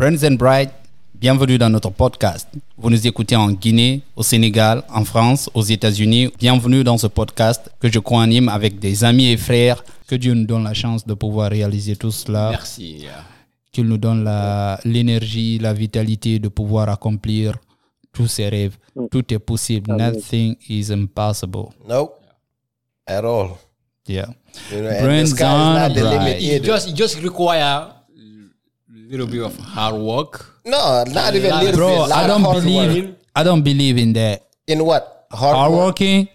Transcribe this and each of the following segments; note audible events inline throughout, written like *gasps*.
Brands and Bright, bienvenue dans notre podcast. Vous nous écoutez en Guinée, au Sénégal, en France, aux États-Unis. Bienvenue dans ce podcast que je co-anime avec des amis et frères. Que Dieu nous donne la chance de pouvoir réaliser tout cela. Merci. Qu'il nous donne l'énergie, la, vitalité de pouvoir accomplir tous ses rêves. Tout est possible. Nothing is impossible. Nope. At all. Yeah. You know, and bright. limit It just, it just require a little bit of hard work. No, not even lot little of- Bro, bit. Lot I of don't hard believe work. I don't believe in that. In what? Hard, Hard work? working,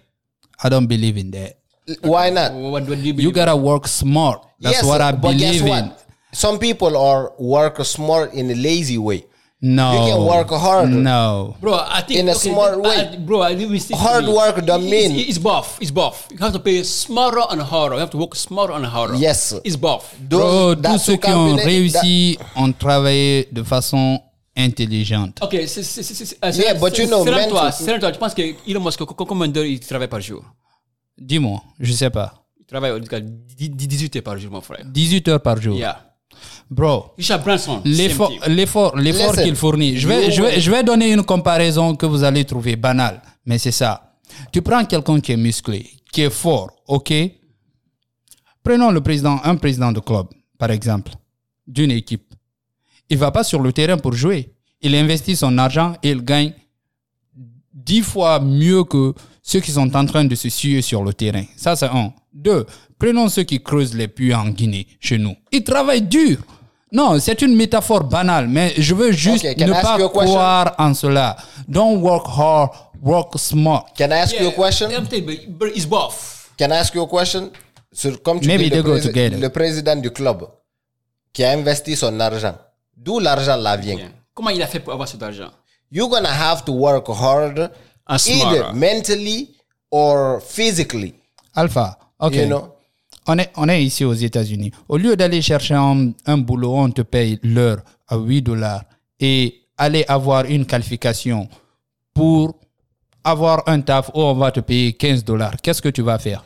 I don't believe in that. Why not? What, what do you You believe? gotta work smart. That's yes, what I but guess believe in. what? Some people are work smart in a lazy way. No. You can work hard. No. Bro, I think In a okay, smart I- way. bro, I live in city. Hard work don't It's- mean- it's, it's both. It's both. You have to pay smarter and harder. You have to work smarter and harder. Yes. it's both. Bro, tous ceux qui ont réussi ont travaillé de façon intelligente. Ok, c'est c'est- Yeah, c'est- but you know, toi, selon toi, tu penses que Elon Musk, co- co- combien d'heures il travaille par jour? Dis-moi, je sais pas. Il travaille en tout cas 10 18 heures par jour, mon frère. 18 heures par jour. Yeah. Bro, l'effort l'effort qu'il fournit. Je vais, you- je, vais, je vais donner une comparaison que vous allez trouver banale, mais c'est ça. Tu prends quelqu'un qui est musclé, qui est fort, ok? Prenons le président, un président de club, par exemple, d'une équipe. Il va pas sur le terrain pour jouer. Il investit son argent et il gagne dix fois mieux que ceux qui sont en train de se suer sur le terrain. Ça, c'est un. Deux, prenons ceux qui creusent les puits en Guinée, chez nous. Ils travaillent dur. Non, c'est une métaphore banale, mais je veux juste Okay, ne pas croire en cela. Don't work hard, work smart. Can I ask you a question? I'm telling you, but it's both. Can I ask you a question? Sur, comme tu Maybe dis, they le, go together. le président du club qui a investi son argent, d'où l'argent là vient? Comment il a fait pour avoir cet argent? You're gonna have to work hard, And either mentally or physically. Alpha, ok. You know? On est, on est ici aux États-Unis. Au lieu d'aller chercher un, un boulot, on te paye l'heure à 8 dollars et aller avoir une qualification pour avoir un taf où on va te payer 15 dollars. Qu'est-ce que tu vas faire?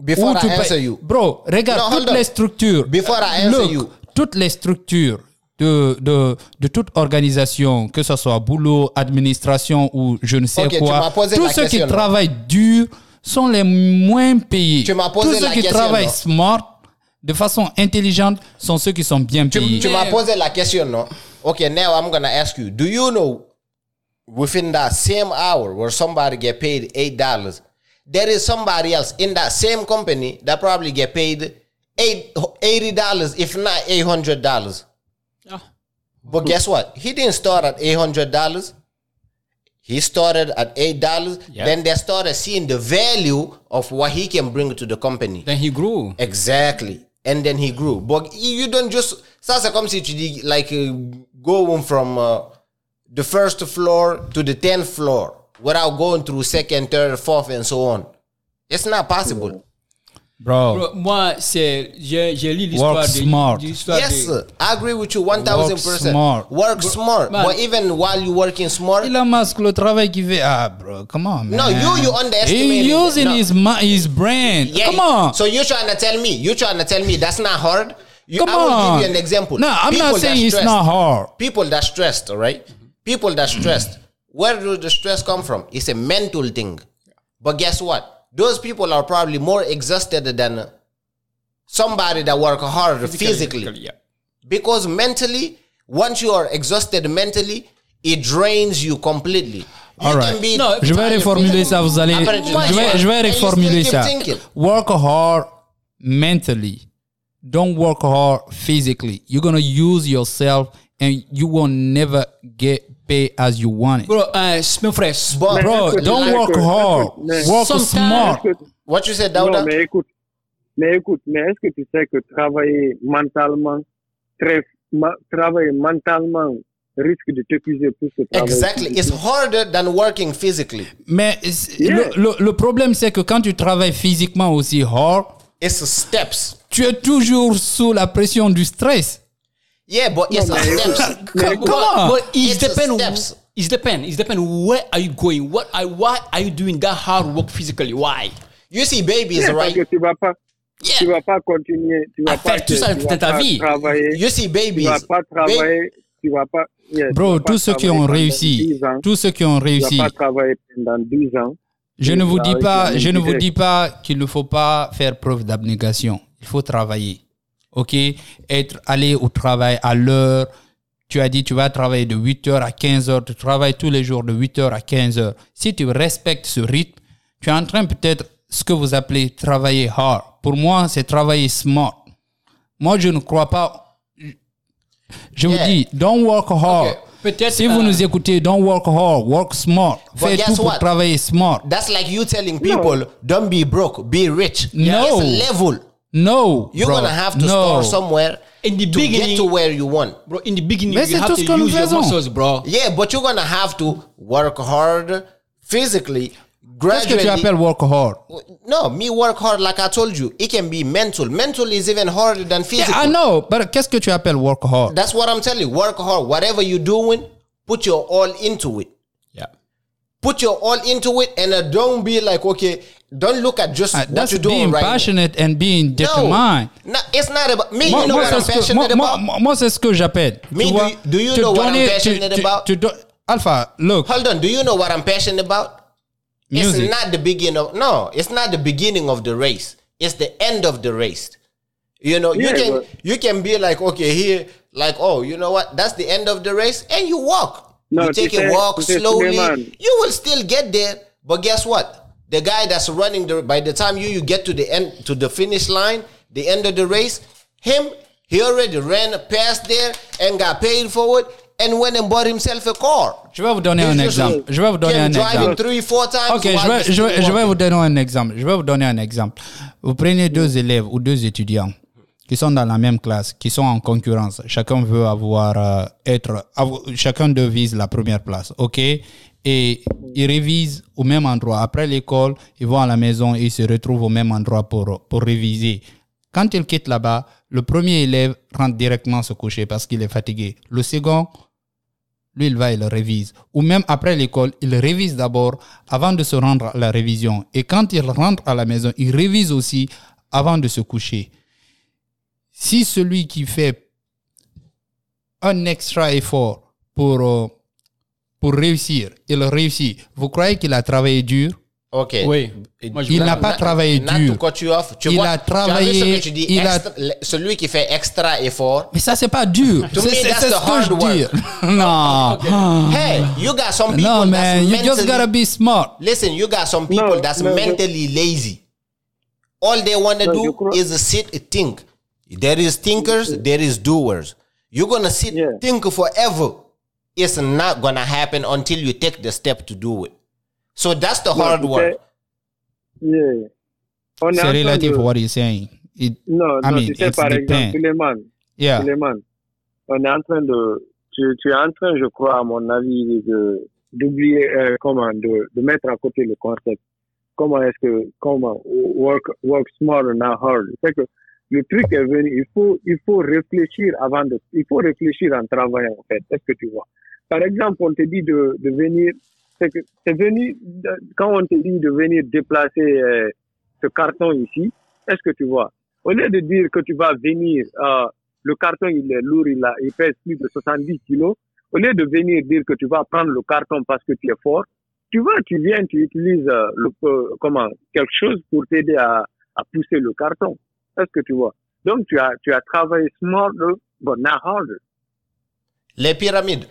Before I answer you, Bro, regarde No, toutes on. les structures. Before I answer Look, you. Toutes les structures de, de, de toute organisation, que ce soit boulot, administration ou je ne sais quoi, tous ceux question, qui travaillent dur sont les moins payés. Tu m'as posé tous ceux la qui question, travaillent non? smart, de façon intelligente, sont ceux qui sont bien payés. tu m'as posé la question, no? Okay, now I'm gonna ask you. Do you know within that same hour where somebody get paid eight dollars, there is somebody else in that same company that probably get paid eight eighty dollars, if not eight hundred dollars. Ah. But guess what? He didn't start at eight hundred dollars. He started at eight dollars. Yeah. Then they started seeing the value of what he can bring to the company. Then he grew. Exactly. And then he grew. But you don't just. Ça, c'est comme si tu like, uh, going from uh, the first floor to the 10th floor without going through second, third, fourth, and so on. It's not possible. Bro, Bro, moi, c'est, j'ai, j'ai lu l'histoire Work de, smart. l'histoire Yes, de- I agree with you 1000%. smart. Work smart. man. But even while you working smart, Elon Musk, le travail qu'il fait, ah, bro, come on, man. No, you- you underestimating He it. using No. his, ma- his brain. yeah. Come on. So you're trying to tell me, you're trying to tell me that's not hard? You, Come I will on. give you an example. No, I'm People not saying it's not hard. people that stressed, all right? People that stressed. Where does the stress come from? It's a mental thing. But guess what? Those people are probably more exhausted than somebody that work hard physically. yeah. Because mentally, once you are exhausted mentally, it drains you completely. You All right. can be No, Je vais reformuler ça, vous allez. après, tu Je vais, je vais and you still reformuler keep ça. thinking. Work hard mentally. Don't work hard physically. You're gonna use yourself and you will never get paid as you want it. Bro, euh, mon frère, But- Bro, écoute, don't work écoute, hard. mais- Work Sometimes- smart. Écoute, What you said, non, Dauda? mais écoute, mais écoute, mais est-ce que tu sais que travailler mentalement, très, ma- travailler mentalement risque de t'épuiser plus que travailler Exactly. It's harder than working physically. Mais Yeah. le, le- le problème, c'est que quand tu travailles physiquement aussi hard, It's steps. tu es toujours sous la pression du stress. Yeah, but it's No, steps. mais But, on. but it It's a depends. steps. It depends. It depends. Where are you going? What? I, why are you doing that hard work physically? Why? You see babies, Yeah, parce right? que tu vas pas, Tu vas pas continuer. Tu vas À pas faire tout ça tu toute vas ta vie. Travailler. You see, Tu babies. vas pas travailler. Tu vas pas. yes, tu Bro, tous ceux qui ont réussi, 10 ans. tous ceux qui ont Tu réussi, vas pas travailler pendant 10 ans. je ne vous dis pas, je ne vous dis pas qu'il ne faut pas faire preuve d'abnégation. Il faut travailler. OK? Être, aller au travail à l'heure. Tu as dit, tu vas travailler de 8h à 15h. Tu travailles tous les jours de 8h à 15h. Si tu respectes ce rythme, tu es en train peut-être ce que vous appelez travailler hard. Pour moi, c'est travailler smart. Moi, je ne crois pas. Je vous dis, don't work hard. Peut-être, Si vous euh, nous écoutez, don't work hard, work smart. Fais tout pour what? travailler smart. That's like you telling people, don't be broke, be rich. No. It's a level. No. You're bro. gonna have to no. start somewhere In the to get to where you want. Bro, in the beginning, Mais you have to ce que nous use your muscles, bro. Yeah, but you're gonna have to work hard physically, Qu'est-ce que gradually. tu appelles work hard? No, me work hard like I told you. It can be mental. Mental is even harder than physical. Yeah, I know, but qu'est-ce que tu appelles work hard? That's what I'm telling you. Work hard. Whatever you're doing, put your all into it. Yeah. Put your all into it, and uh, don't be like, okay, don't look at just Uh, what that's you're doing being right now. passionate and being determined. No, it's not about me. Moi, you know what I'm ce que, passionate moi, about. moi- moi, c'est ce que j'appelle. Me, do you- do you know what I'm passionate tu- tu- about? tu don- Alpha, look, Hold on. Do you know what I'm passionate about? Music. It's not the beginning of no. It's not the beginning of the race. It's the end of the race. You know, you can but- you can be like, okay, here, like, oh, you know what? That's the end of the race, and you walk. No, you take a walk slowly. You will still get there, but guess what? The guy that's running the by the time you you get to the end to the finish line, the end of the race, him he already ran past there and got paid for it and went and bought himself a car. je vais vous donner un He's exemple. Je vais vous donner un exemple. it three, four times. Ok, je vais, he's je, still vais, je vais walking. vous donner un exemple. Je vais vous donner un exemple. Vous prenez deux élèves ou deux étudiants qui sont dans la même classe, qui sont en concurrence. Chacun veut avoir euh, être, chacun d'eux vise la première place, ok? Et ils révisent au même endroit. Après l'école, ils vont à la maison et ils se retrouvent au même endroit pour pour réviser. Quand ils quittent là-bas, le premier élève rentre directement se coucher parce qu'il est fatigué. Le second lui, il va, il révise. Ou même après l'école, il révise d'abord avant de se rendre à la révision. Et quand il rentre à la maison, il révise aussi avant de se coucher. Si celui qui fait un extra effort pour, euh, pour réussir, il réussit, vous croyez qu'il a travaillé dur? Ok. Oui. Moi, Il n'a pas travaillé not dur. to cut you off. Tu Il vois, a tu as vu travaillé, ce que tu dis, il a- extra- celui qui fait extra effort. Mais ça, c'est pas dur. To C'est me, c'est- that's c'est the ce que hard je dis. *laughs* non. Hey, you got some people No, that's. You mentally. just gotta be smart. Listen, you got some people No, that's no, no. mentally lazy. All they want to No, do is sit and think. There is thinkers, there is doers. You're gonna sit Yeah. think forever. It's not gonna happen until you take the step to do it. So that's the hard tu work. yeah. On est en C'est train relative de- what he's saying. It, Non, I non, mean, tu sais, it's par depend. exemple, Suleiman, yeah. Suleiman, on est en train de, tu, tu es en train, je crois, à mon avis, de, d'oublier, euh, comment, de, de mettre à côté le concept. Comment est-ce que, comment, work, work smart and not hard. C'est que le truc est venu, il faut, il faut réfléchir avant de, il faut réfléchir en travaillant, en fait. Est-ce que tu vois? Par exemple, on te dit de, de venir, c'est venu, quand on te dit de venir déplacer, euh, ce carton ici, est-ce que tu vois? Au lieu de dire que tu vas venir, euh, le carton il est lourd, il, a, il pèse plus de 70 kilos, au lieu de venir dire que tu vas prendre le carton parce que tu es fort, tu vas, tu viens, tu utilises euh, le, comment, quelque chose pour t'aider à, à pousser le carton. Est-ce que tu vois? Donc tu as, tu as travaillé smart, but not harder. Les pyramides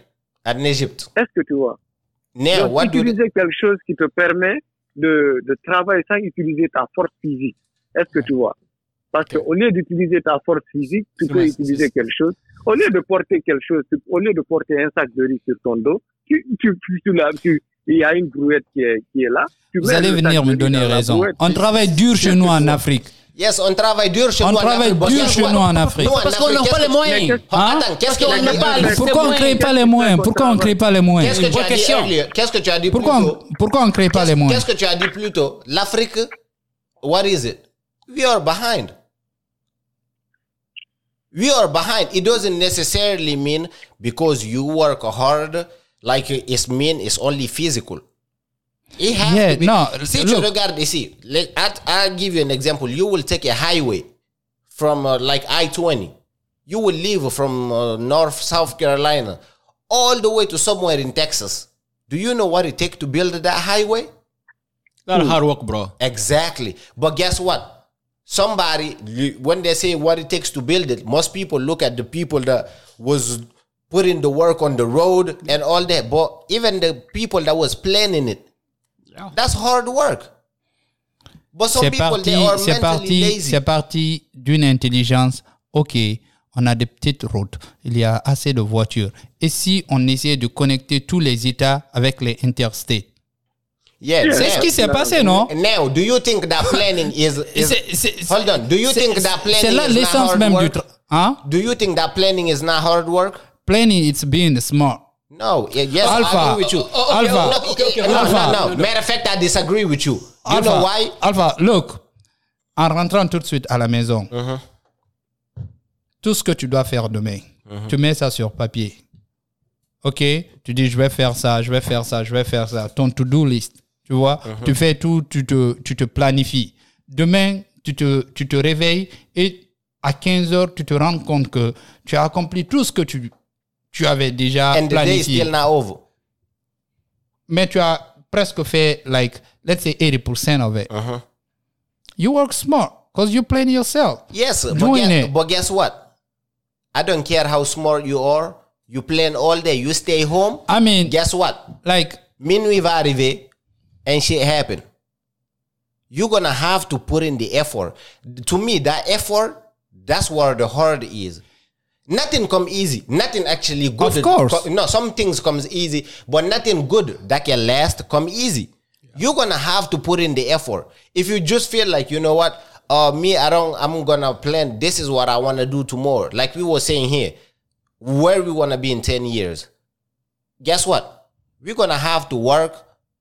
en Égypte. Est-ce que tu vois? Now, Donc, what do they- utiliser quelque chose qui te permet de, de travailler sans utiliser ta force physique. Est-ce que tu vois? Parce qu'au lieu d'utiliser ta force physique, tu peux utiliser quelque chose. Au lieu de porter quelque chose, tu- au lieu de porter un sac de riz sur ton dos, tu, tu, tu, tu il y a une brouette qui est, qui est là. Tu Vous allez venir me donner raison. On travaille dur chez nous en Afrique. Yes, on travaille dur chez On nous en travaille Afrique. but dur chez nous en Afrique. Nous, en Parce qu'on n'a pas les moyens. Hein? Attends, qu'est-ce qu'on n'a pas Pourquoi on ne crée pas les moyens? Pourquoi on ne crée pas les Qu'est-ce moyens que tu Bonne as dit question. earlier? Qu'est-ce que tu as dit plus Pourquoi tôt? on, pourquoi on ne crée pas les moyens? Qu'est-ce que tu as dit plus tôt? L'Afrique, what is it? We are behind. We are behind. It doesn't necessarily mean because you work hard, like it's mean it's only physical. It has Yeah, to be. no, see, tu look. regardes ici, let- I'll, I'll give you an example. You will take a highway from uh, like I-20. You will leave from uh, North South Carolina all the way to somewhere in Texas. Do you know what it takes to build that highway? A lot of hard work, bro. Exactly. But guess what? Somebody, when they say what it takes to build it, most people look at the people that was putting the work on the road and all that. But even the people that was planning it, Yeah. that's hard work. But some C'est people, parti, they are c'est mentally parti, lazy. c'est parti d'une intelligence. Ok, on a des petites routes, il y a assez de voitures. Et si on essayait de connecter tous les États avec les interstates? Yeah, C'est ce now- qui s'est passé, non? Now, do you think that planning is, is C'est- c'est- hold on? Do you think that planning C'est là is not l'essence hard même du work? tra- hein? Do you think that planning is not hard work? Planning, it's being smart. No. Yes, I Alpha. agree with you. Oh, okay, Alpha. No, okay, okay, no, Alpha. no, no. Matter of fact, I disagree with you. You Alpha, know why? Alpha, look, en rentrant tout de suite à la maison, tout ce que tu dois faire demain, tu mets ça sur papier. Ok, tu dis je vais faire ça, je vais faire ça, je vais faire ça. Ton to-do list, tu vois, Uh-huh. tu fais tout, tu te, tu te planifies. Demain, tu te, tu te réveilles et à 15 heures, tu te rends compte que tu as accompli tout ce que tu, tu avais déjà And the day is still not over. Mais tu as presque fait, like, let's say 80% of it. Uh-huh. You work smart because you plan yourself. Yes, but guess, but guess what? I don't care how smart you are. You plan all day. You stay home. I mean, Guess what? like, Minuit va arriver and shit happen. You're gonna have to put in the effort. To me, that effort, that's where the hard is. Nothing come easy. Nothing actually good. Of course. co- No, some things comes easy, but nothing good that can last come easy. You're gonna have to put in the effort. If you just feel like you know what, uh, me, I don't. I'm gonna plan. This is what I want to do tomorrow. Like we were saying here, where we want to be in ten years guess what? We're gonna have to work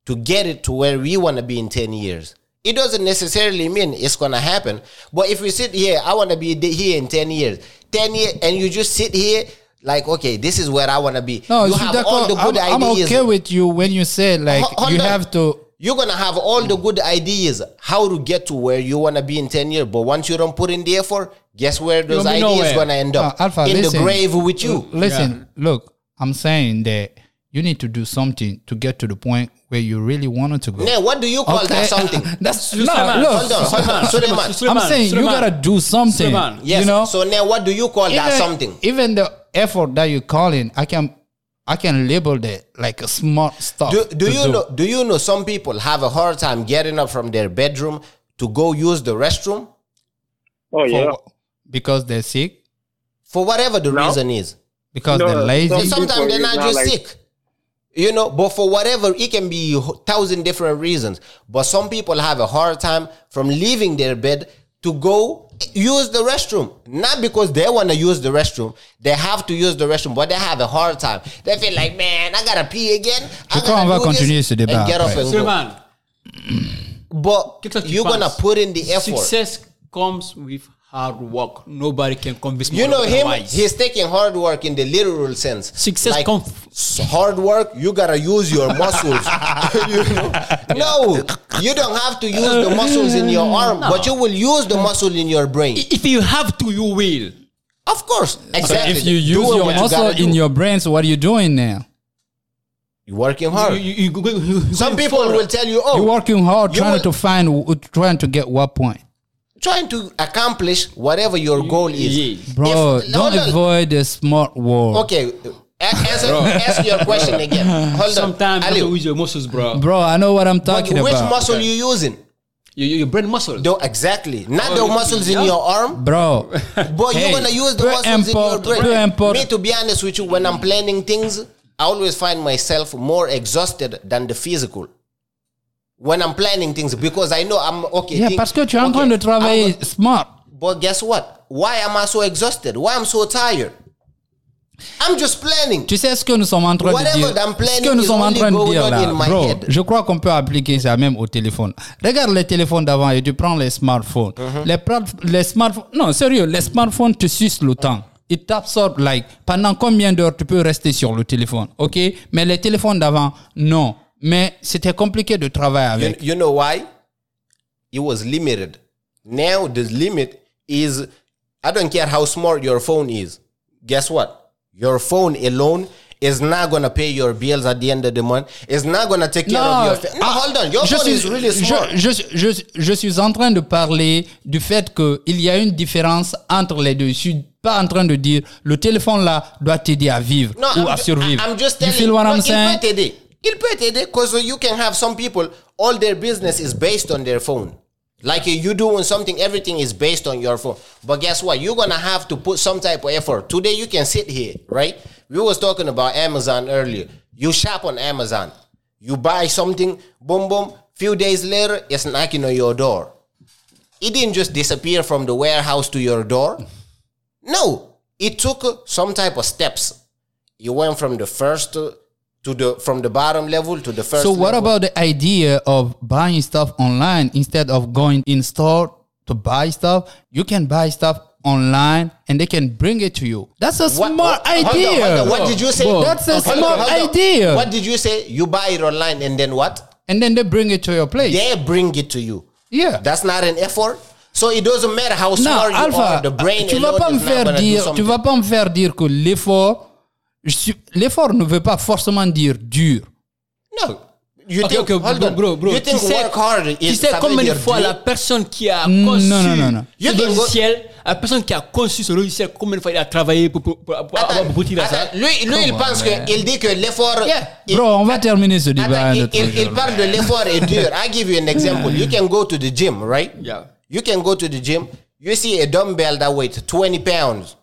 to get it to where we wanna be in 10 years. It doesn't necessarily mean it's gonna happen. But if we sit here, I wanna be here in 10 years. 10 years, and you just sit here like, okay, this is where I wanna be. no, you je suis have all the good I'm, I'm okay with you when you say, like, Ho- hold you on. have to. You're gonna have all the good ideas how to get to where you wanna be in 10 years. But once you don't put in the effort, guess where those ideas nowhere. gonna end up? Uh, Alpha, in listen. the grave with you. Listen, look, I'm saying that you need to do something to get to the point where you really wanted to go. Now, what do you call Okay. that something? *laughs* That's no, Suleiman, look. Hold on, hold on, Suleiman. Suleiman, I'm saying you gotta do something. Suleiman. Yes. You know, So now, what do you call that even, something? even the effort that you call in, I can, I can label that like a smart stuff. Do, do to you know? Do you know some people have a hard time getting up from their bedroom to go use the restroom Oh, yeah. For- because they're sick, for whatever the No. reason is? because No, they're lazy. Sometimes they're not not just like- sick, you know. But for whatever, it can be a thousand different reasons. But some people have a hard time from leaving their bed to go use the restroom, not because they want to use the restroom. They have to use the restroom, but they have a hard time. They feel like, man, I gotta pee again. I Je crois gotta on va do this," continuer ce débat and get up après. and go. Suleiman, But qu'est-ce que you're gonna put in the effort. Success comes with hard work. Nobody can convince me You know him. otherwise. He's taking hard work in the literal sense. Success Like, comes. hard work. You gotta use your muscles. *laughs* you know? No, you don't have to use the muscles in your arm, but you will use the muscle in your brain. If you have to, you will. Of course, exactly. If you use Doing your what you muscle in do. your so what are you doing now? you're working hard. You, you, you, you, you Some people forward. will tell you, "Oh, You're working hard, trying will- to find, trying to get what point, trying to accomplish whatever your goal is." Bro? If- don't hold on. avoid the smart word, Okay, answer, *laughs* ask your question again. *laughs* Hold on, Sometimes you have Aliu, to use your muscles, bro. bro. I know what I'm but talking which about, Which muscle you using? Your, your brain muscle. Do exactly not oh, the Oh, muscles in your arm. bro. *laughs* But Hey, you're gonna use the muscles importe, in your peu brain. importe. Me, to be honest with you, when I'm planning things, I always find myself more exhausted than the physical. When I'm planning things, because I know I'm okay. Yeah, think- parce que tu es en okay, train de I'm travailler go- smart. But guess what? Why am I so exhausted? Why I'm so tired? I'm just planning. Tu sais ce que nous sommes en train de Whatever dire? I'm planning Ce que nous sommes en train de dire là, bro, head. je crois qu'on peut appliquer ça même au téléphone. Regarde les téléphones d'avant et tu prends les smartphones. Uh-huh. Les, pla- les smartphones, non, sérieux, les smartphones te sucent le temps. Ils t'absorbent, like, pendant combien d'heures tu peux rester sur le téléphone, ok? Mais les téléphones d'avant, non. Mais c'était compliqué de travailler You, avec. you know why? It was limited. Now the limit is I don't care how smart your phone is. Guess what? Your phone alone is not gonna pay your bills at the end of the month. It's not gonna take care of your. No, ah, hold on. Your je phone suis, is really smart. Je, je, je, je suis en train de parler du fait qu'il y a une différence entre les deux. Je suis pas en train de dire le téléphone là doit t'aider à vivre No, ou I'm, à survivre. I'm just you telling feel what I'm Il saying? peut t'aider. Il peut because you can have some people, all their business is based on their phone. Like you doing something, everything is based on your phone. But guess what? You're gonna have to put some type of effort. Today you can sit here, right? We was talking about Amazon earlier. You shop on Amazon. You buy something, boom, boom. Few days later, it's knocking on your door. It didn't just disappear from the warehouse to your door. No, it took some type of steps. You went from the first to, the from the bottom level to the first. So what level. about the idea of buying stuff online instead of going in store to buy stuff? You can buy stuff online and they can bring it to you. That's a What- smart what- hold on, idea. hold on. What did you say? That's a on, smart idea. What did you say? You buy it online and then what? and then they bring it to your place. They bring it to you. Yeah. That's not an effort. So it doesn't matter how smart you Alpha, are. The brain tu vas pas me faire dire, tu vas pas me faire dire que l'effort, suis- l'effort ne veut pas forcément dire dur. No. You Ok, think, ok, hold bro, on. bro, bro. You think tu sais, work hard is tu sais combien de fois dur? la personne qui a conçu non, non, non, non. ce go- logiciel, la personne qui a conçu ce logiciel, combien de fois il a travaillé pour, pour, pour, pour Attends, avoir à ça? lui, lui il pense on, que il dit que l'effort. il- Bro, on va terminer ce débat. Attends, il, il- il parle de l'effort est dur. I give you an *laughs* example. You can go to the gym, right? Yeah. You can go to the gym. You see a dumbbell that weighs 20 pounds.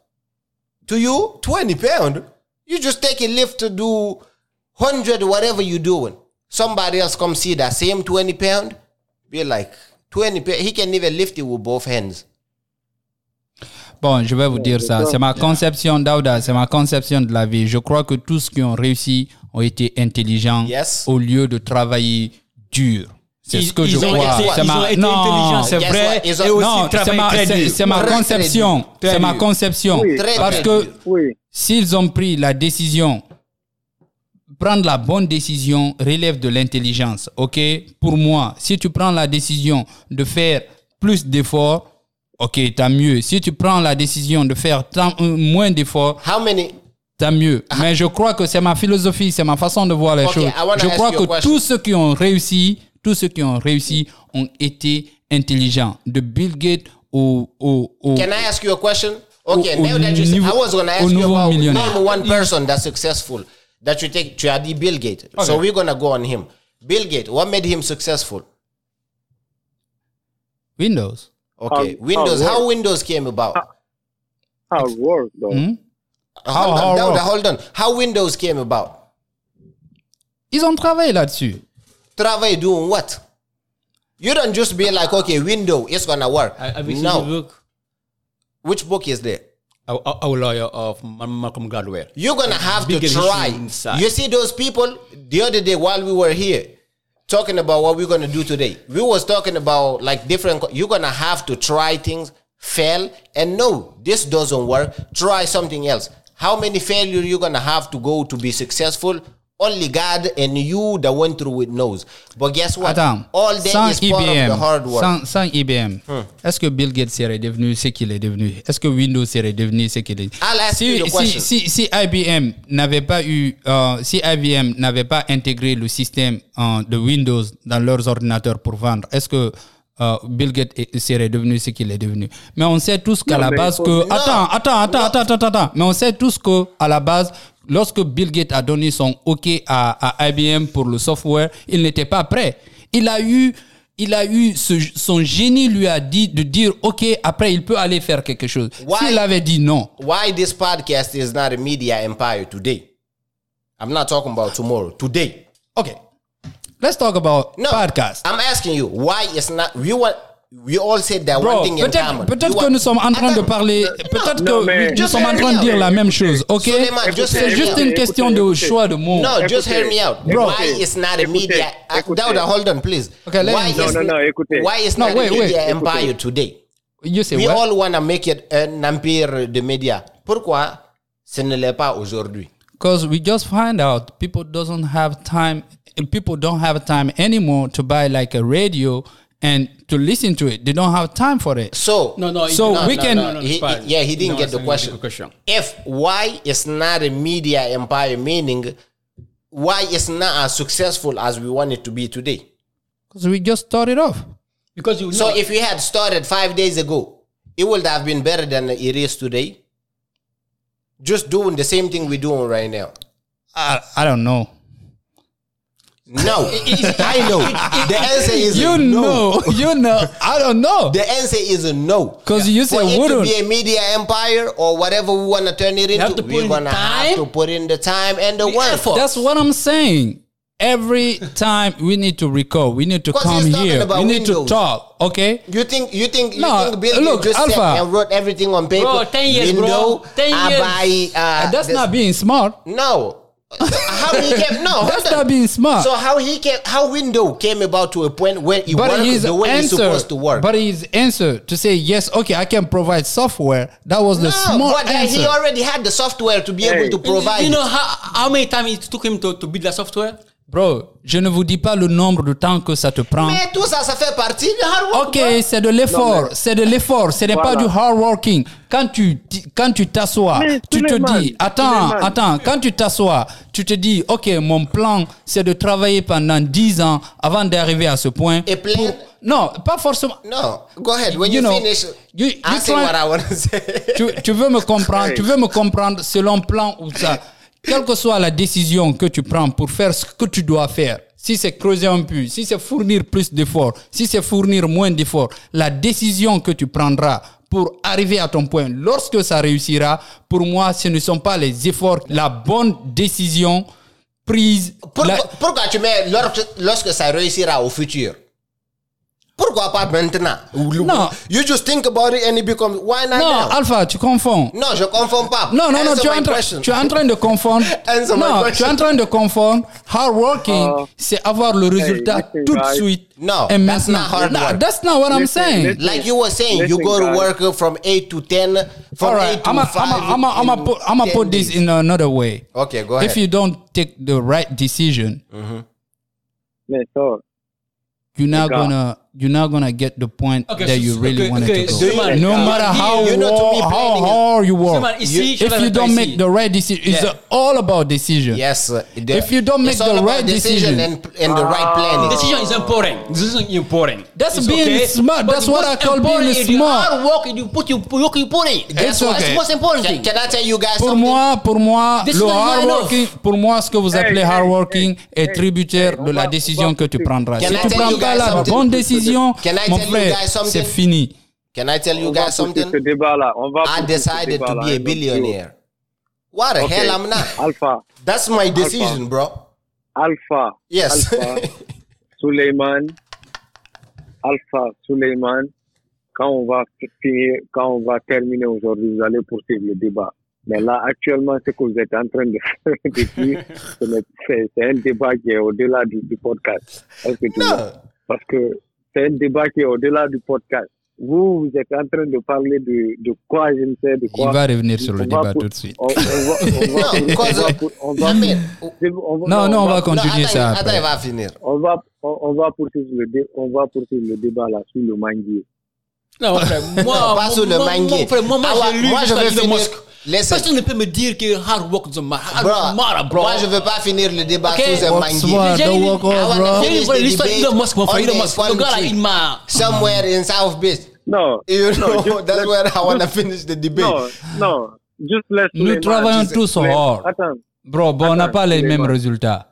To you, 20 pounds. You just take a lift to do 100, whatever you're doing. Somebody else come see that same 20 pound, be like, 20 pound. He can even lift it with both hands. Bon, je vais vous dire ça. C'est ma conception, Daouda, c'est ma conception de la vie. Je crois que tous ceux qui ont réussi ont été intelligents Yes. au lieu de travailler dur. C'est ce que Ils- je ont crois. ma- été non, c'est vrai. ont- non, c'est ma, conception. C'est ma conception. Oui. Parce que. Oui. s'ils ont pris la décision, prendre la bonne décision relève de l'intelligence. OK? Pour moi, si tu prends la décision de faire plus d'efforts, OK, tant mieux. Si tu prends la décision de faire tant- euh, moins d'efforts, How many? tant mieux. Mais je crois que c'est ma philosophie, c'est ma façon de voir les Okay, choses. Je crois que question. tous ceux qui ont réussi, tous ceux qui ont réussi ont été intelligents. De Bill Gates au, au, au Can I ask you a question? Okay, Au- now that you say, I niveau- was going to ask you about name one person that's successful that you take. Tu as dit Bill Gates. So we're going to go on him. Bill Gates, what made him successful? Windows. Okay, How- Windows. how How Windows came about? Work, though? Hmm? hold how on, work? hold on. How Windows came about? Ils ont travaillé là-dessus. Travail doing what? You don't just be like, okay, window, it's to work. Have you seen no. the book? Which book is there? Our, our- our lawyer of Malcolm Gladwell. You're gonna have to try. inside. You see those people the other day while we were here talking about what we're gonna do today. We was talking about like different. You're gonna have to try things, fail, and no, this doesn't work. Try something else. How many failure you gonna have to go to be successful? Only God and you that went through it knows. But guess what? Attends, All that sans is part of IBM, the hard work. sans, sans IBM, est-ce que Bill Gates serait devenu ce qu'il est devenu? Est-ce que Windows serait devenu ce qu'il est? Si, si IBM n'avait pas eu, euh, si IBM n'avait pas intégré le système euh, de Windows dans leurs ordinateurs pour vendre, est-ce que euh, Bill Gates serait devenu ce qu'il est devenu Mais on sait tous qu'à la base que attends, attends, attends, attends, attends, attends, mais on sait tous que à la base lorsque Bill Gates a donné son OK à, à IBM pour le software, il n'était pas prêt. Il a eu, il a eu ce- son génie lui a dit de dire OK, après il peut aller faire quelque chose. S'il avait dit non, Why this podcast is not a media empire today? I'm not talking about tomorrow. Today. OK. Let's talk about No, podcast. I'm asking you why it's not. We want. We all said that Bro, one thing in common. peut-être You que nous sommes en train de parler, peut-être que mais- nous sommes en train de dire la même chose, ok? C'est juste une question de choix de mots. No, just hear me out. Bro. Why it's not a media? Dauda, hold on, please. Okay, let why is No, no, no, écoutez. Why is No, not a media empire today? You say We all want to make it an empire de médias. Pourquoi ce ne l'est pas aujourd'hui? because we just find out people doesn't have time people don't have time anymore to buy like a radio and to listen to it. They don't have time for it. So No, no. So no, we no, can- No, no, He- it's yeah, he didn't No, get the question. question. if why is not a media empire meaning why is not as successful as we want it to be today? Because we just started off. Because you so know, if we had started five days ago it would have been better than it is today. Just doing the same thing we're doing right now. I, I don't know no *laughs* i know the answer is you a no know you know I don't know the answer is a no 'Cause you for say it to wouldn't. be a media empire or whatever we want to turn it have into we're gonna have to put in the time and the, the work effort. That's what I'm saying. Every time we need to record, we need to 'Cause come here. We need to talk. Okay. You think you think you No, think Bill look, just Alpha. sat and wrote everything on paper? Bro, 10 years, bro. 10 years. buy, uh, That's this- not being smart. no. *laughs* how he came? No, *laughs* That's hold on. not being smart. So how he came? How Window came about to a point where it but works his the way it's answer, supposed to work? but his answer to say yes, okay, I can provide software. That was the no, smart but uh, answer. he already had the software to be able to provide. you know how, how many times it took him to, to build that software? Bro, je ne vous dis pas le nombre de temps que ça te prend. Mais tout ça, ça fait partie du hard work. Ok, c'est de l'effort, mais- c'est de l'effort, ce n'est pas du hard working. Quand tu quand tu t'assois, tu te dis attends, attends, quand tu t'assois, tu te dis OK, mon plan c'est de travailler pendant 10 ans avant d'arriver à ce point. Et plein- pour- Non, pas forcément. No, go ahead. When You you, know, finish, you- you try- what I want to say. tu, tu veux me comprendre, tu veux me comprendre selon plan ou ça. Quelle que soit la décision que tu prends pour faire ce que tu dois faire, si c'est creuser un puits, si c'est fournir plus d'efforts, si c'est fournir moins d'efforts, la décision que tu prendras pour arriver à ton point, lorsque ça réussira, pour moi, ce ne sont pas les efforts, la bonne décision prise. Pourquoi, la- pourquoi tu mets lorsque, lorsque ça réussira au futur? Pourquoi pas maintenant? Non. You just think about it and it becomes why not non, now? Alpha, tu confonds. Non, je confonds pas. Non, non, non, Answer tu es, my en train, question. tu es en train de confondre. *laughs* Answer my non, tu question. es en train de confondre. Hard working, Uh, c'est avoir le résultat listen, tout de guys. suite. No, et that's maintenant. not hard No, work. that's not what I'm Listen, saying. listen. Like you were saying, you Listen, go to guys. work from 8 to 10, from All 8 right, to I'm 5. going to in put, I'ma 10 put this days. in another way. Okay, go ahead. If you don't take the right decision, Mais ça, you're not Okay. gonna you're not gonna get the point Okay, that so- you really okay, wanted okay, to go. you- no uh, matter how, you know, to wa- me, how hard you work, ici, je if you don't make the right decision, it's Yeah. all about decision. Yes. uh, the- If you don't make it's the right decision- and, and the right planning. Decision is important. Decision is important. That's It's being smart. But That's what what's I call being the smart. hard work you put you work you put in. That's It's what- okay. That's the most important Can, thing. can I tell you guys Pour something? moi, pour moi, This le hard working, pour moi, ce que vous appelez hard working est tributaire de la décision que tu prendras. Si tu prends you pas la bonne décision, Can I mon tell you frère, guys something? c'est fini. Can I tell you guys something? ce débat-là. On va I decided to be a billionaire. What the Okay. hell I'm not? Alpha, That's my decision, bro. Alpha, Yes. Alpha, *laughs* Suleiman, Alpha, Suleiman, quand on va finir, quand on va terminer aujourd'hui, vous allez poursuivre le débat. Mais là, actuellement, ce que vous êtes en train de *laughs* faire c'est un débat qui est au-delà du, du podcast. Est-ce que tu Non. vois? Parce que c'est un débat qui est au-delà du podcast. Vous, vous êtes en train de parler de, de quoi, je ne sais, de quoi. Il va revenir sur On le va débat pour- tout de suite. On, on va, on va, *laughs* Non, Non, non, on va no, continuer attends, ça attends, après. il va finir. on va, on, on va poursuivre le dé, on va poursuivre le débat là sur le manguier. Non, frère, *laughs* moi, Non, pas sur le moi, manguier. Moi, frère, moi, moi, Ah moi, je vais finir- Musk. Listen. Personne ne peut me dire que hard work doesn't matter. Hard Bro, work matter, bro. moi, je veux pas finir le débat Ok. sous un What's J'ai Don't lu- walk I bro. J'ai finish the l'histoire debate d'Elon Musk, mon on frère. Elon the Musk, le gars là, il m'a. Somewhere in South Beach. Non, You know, just that's where I want to finish the debate. non, non, juste laisse Nous Suleiman- travaillons juste tous laisse- hard. Attends, Bro, bon, on n'a Attends, pas les Suleiman. mêmes résultats.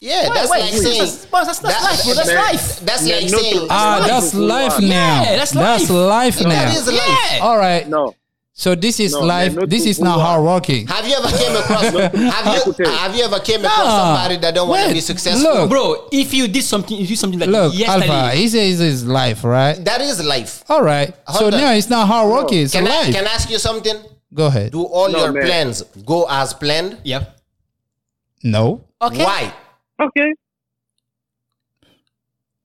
Yeah, that's ouais, like saying. that's- that's- that's life, bro, that's that- life. That's like saying. Ah, that's life Yeah, now. that's That's life now. is life. All right. non. So this is No, life. mais This is not hard working. Have you ever came across? have you have you ever came across Nah. somebody that don't want to be successful? look. Bro, if you did something, if you did something like Look, yesterday, Alpha, he says it's life, right? That is life. All right. So on. now it's not hard working. It's Can I can I ask you something? Go ahead. Do all No, your man. plans go as planned? yeah. No, Okay. Why? Ok.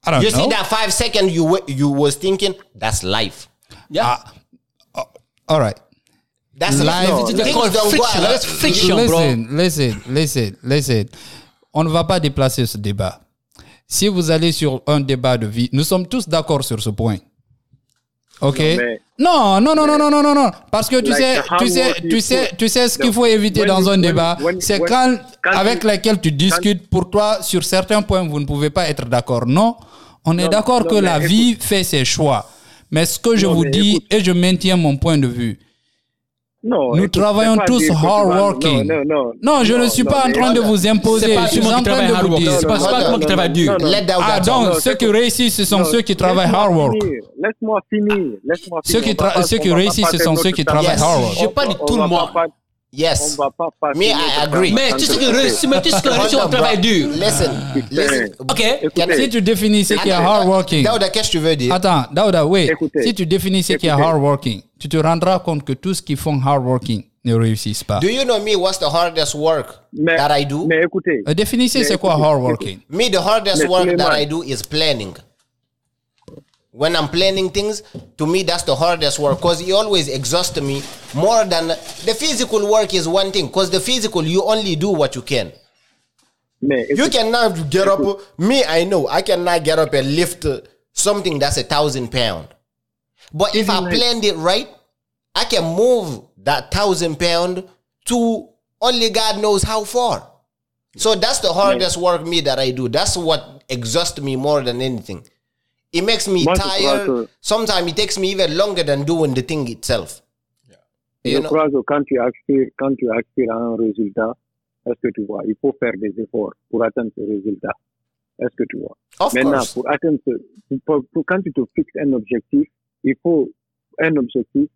I don't You know. see that five second you wa- you was thinking that's life. Uh, yeah. All right. That's Live- no, It's things called don't go friction. out. That's friction, bro. Listen, listen, listen, listen. On ne va pas déplacer ce débat. Si vous allez sur un débat de vie, nous sommes tous d'accord sur ce point. Ok? mais- Non, non, non, non, non, non, non, non. Parce que tu Like sais, tu sais, tu you sais, tu sais ce qu'il No. faut éviter When dans you- un when- débat, c'est quand, quand avec tu- lesquels tu discutes, pour toi, sur certains points, vous ne pouvez pas être d'accord. Non, on est d'accord que la écoute- vie fait ses choix. Mais ce que je Non, vous dis, écoute. et je maintiens mon point de vue, Non, Nous écoute, travaillons pas tous hard non, working. Non, non, Non, je ne suis pas en train de vous imposer. Pas Je suis en qui train travaille de hard vous dire. C'est pas, pas monde qui travaille dur. Ah, that donc, ceux qui réussissent, ce sont ceux qui travaillent hard work. finir, Laisse-moi finir. Laisse-moi Ceux finir. qui pas- ceux pas réussissent, ce sont ceux qui travaillent hard work. Je parle de On tout le monde. Yes. On va pas passer Me, I agree. Mais mais qui Hold réussit, on, on bro. travaille dur. Listen, listen. Ok? Écoutez, Si tu définis ce qui est hard working, Daouda, qu'est-ce que tu veux dire? attends, Daouda, oui. Écoutez. Si tu définis ce qui est Écoutez. hard working, tu te rendras compte que tous qui font hard working ne réussissent pas. Do you know me? What's the hardest work mais, that I do? mais écoutez, Euh, Définissez Mais c'est quoi écoutez, hard working. Me, the hardest Mais work that. I do is planning. When I'm planning things, to me, that's the hardest work because it always exhausts me more than the physical work is one thing. Because the physical, you only do what you can. mais You cannot get up. Me, I know, I cannot get up and lift uh, something that's a thousand pound. But if I planned it right, I can move that thousand pound to only God knows how far. So that's the hardest work me that I do. That's what exhausts me more than anything. It makes me Moi, je tired. que- Sometimes it takes me even longer than doing the thing itself. je You know? crois que quand tu aspires, quand tu aspires à un résultat, est-ce que tu vois, il faut faire des efforts pour atteindre ce résultat. Est-ce que tu vois? Of Maintenant, course. pour atteindre ce, pour- pour- quand tu te fixes un objectif, il faut un objectif,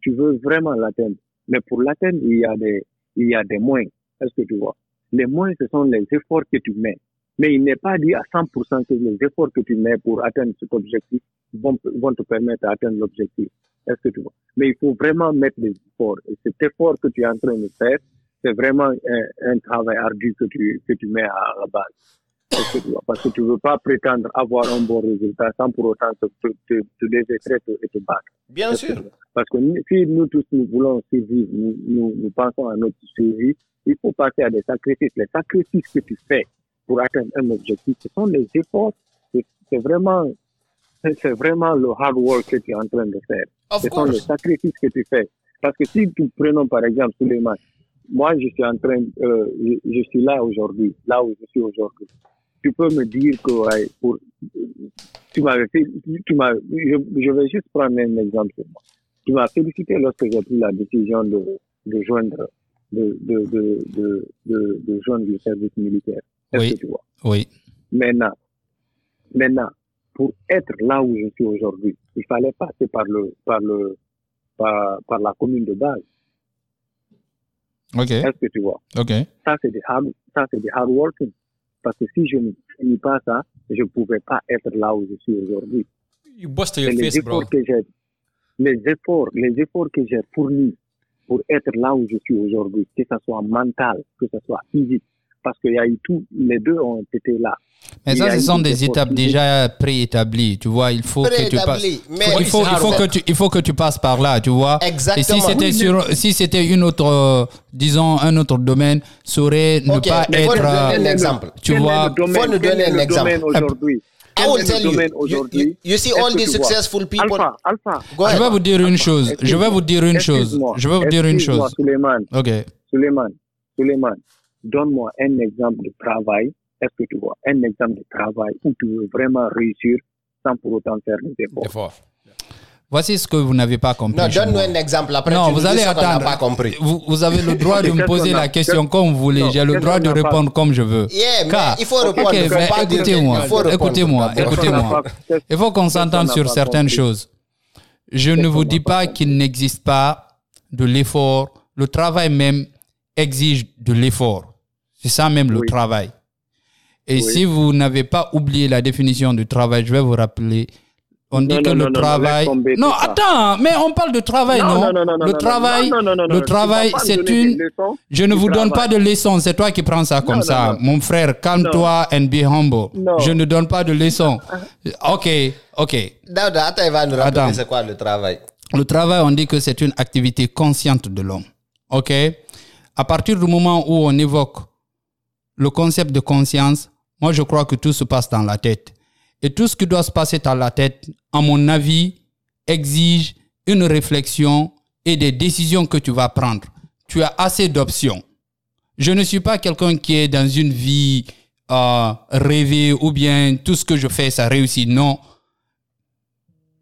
tu veux vraiment l'atteindre. Mais pour l'atteindre, il y a des, il y a des moyens. Est-ce que tu vois? Les moyens, ce sont les efforts que tu mets. Mais il n'est pas dit à 100% que les efforts que tu mets pour atteindre cet objectif vont, vont te permettre d'atteindre l'objectif. Est-ce que tu vois? Mais il faut vraiment mettre des efforts. Et cet effort que tu es en train de faire, c'est vraiment un, un travail ardu que tu, que tu mets à la base. Est-ce que tu vois? Parce que tu ne veux pas prétendre avoir un bon résultat sans pour autant te, te, te, te désespérer et te battre. Bien que sûr. Parce que si nous tous nous voulons survivre, nous, nous, nous pensons à notre survie, il faut passer à des sacrifices. Les sacrifices que tu fais pour atteindre un objectif, ce sont les efforts. C'est vraiment, c'est vraiment le hard work que tu es en train de faire. Of Ce sont les course. sacrifices que tu fais. Parce que si nous prenons par exemple Suleiman, moi je suis en train, euh, je, je suis là aujourd'hui, là où je suis aujourd'hui. Tu peux me dire que ouais, pour, tu m'avais fait, tu m'as, je, je vais juste prendre un exemple sur moi. Tu m'as félicité lorsque j'ai pris la décision de, de joindre, de, de, de, de, de, de joindre le service militaire. Est-ce Oui. que tu vois? Oui. Maintenant, maintenant, pour être là où je suis aujourd'hui, il fallait passer par le, par le, par, par la commune de base. Ok. Est-ce que tu vois? Ok. Ça, c'est des hard, ça, c'est des hard working. Parce que si je ne finis pas ça, je ne pouvais pas être là où je suis aujourd'hui. You bust C'est your les face, bro. efforts que j'ai, les efforts, les efforts que j'ai fournis pour être là où je suis aujourd'hui, que ce soit mental, que ce soit physique, parce qu'il y a eu tout, les deux ont été là. Mais ça, ce sont des étapes déjà préétablies. Tu vois, il faut que tu passes. Il faut, il faut que tu, il faut que tu passes par là, tu vois. Exactement. Et si c'était sur, si c'était une autre, disons, un autre domaine, ça aurait ne Ok, pas mais faut être, nous donner euh, un exemple. tu vois. Faut nous donner un le exemple. aujourd'hui? I Quel will est tell le you. domaine You, aujourd'hui? you, you see all que these successful people. Alpha, Alpha. Go Je ahead. vais vous dire une chose. Je vais vous dire une chose. Je vais vous dire une chose. Suleiman, Ok. Suleiman, Suleiman, donne-moi un exemple de travail. Est-ce que tu vois un exemple de travail où tu veux vraiment réussir sans pour autant faire des efforts? Effort. Voici ce que vous n'avez pas compris. Non, donne-nous un exemple. Après, Non, tu vous nous allez attendre. pas compris. Vous, vous avez le droit de me poser la question comme vous voulez. J'ai le droit de répondre comme je veux. Yeah, mais Car- il faut répondre. Ok, il faut mais pas dire écoutez-moi, écoutez-moi, écoutez-moi. Il faut qu'on s'entende sur certaines choses. Je ne vous dis pas qu'il n'existe pas de l'effort. Le travail même exige de l'effort. C'est ça même le Oui. travail. Et Oui. si vous n'avez pas oublié la définition du travail, je vais vous rappeler. On dit Non, que non, le non, travail. Non, attends, mais on parle de travail, non, Le travail, le travail, c'est une. Je ne vous donne pas de leçons, c'est toi qui prends ça comme Non, ça. non, non. Mon frère, calme-toi and be humble. Non. Je ne donne pas de leçons. *laughs* Ok, ok. Dauda, attends, il va nous rappeler c'est quoi le travail. le travail, on dit que c'est une activité consciente de l'homme. OK? À partir du moment où on évoque le concept de conscience, moi je crois que tout se passe dans la tête. Et tout ce qui doit se passer dans la tête, à mon avis, exige une réflexion et des décisions que tu vas prendre. Tu as assez d'options. Je ne suis pas quelqu'un qui est dans une vie euh, rêvée ou bien tout ce que je fais, ça réussit. Non.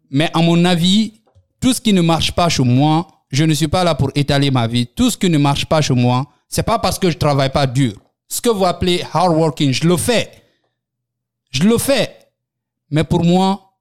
Mais à mon avis, tout ce qui ne marche pas chez moi, je ne suis pas là pour étaler ma vie. Tout ce qui ne marche pas chez moi, c'est pas parce que je travaille pas dur. Ce que vous appelez hard working, je le fais. Je le fais. Mais pour moi,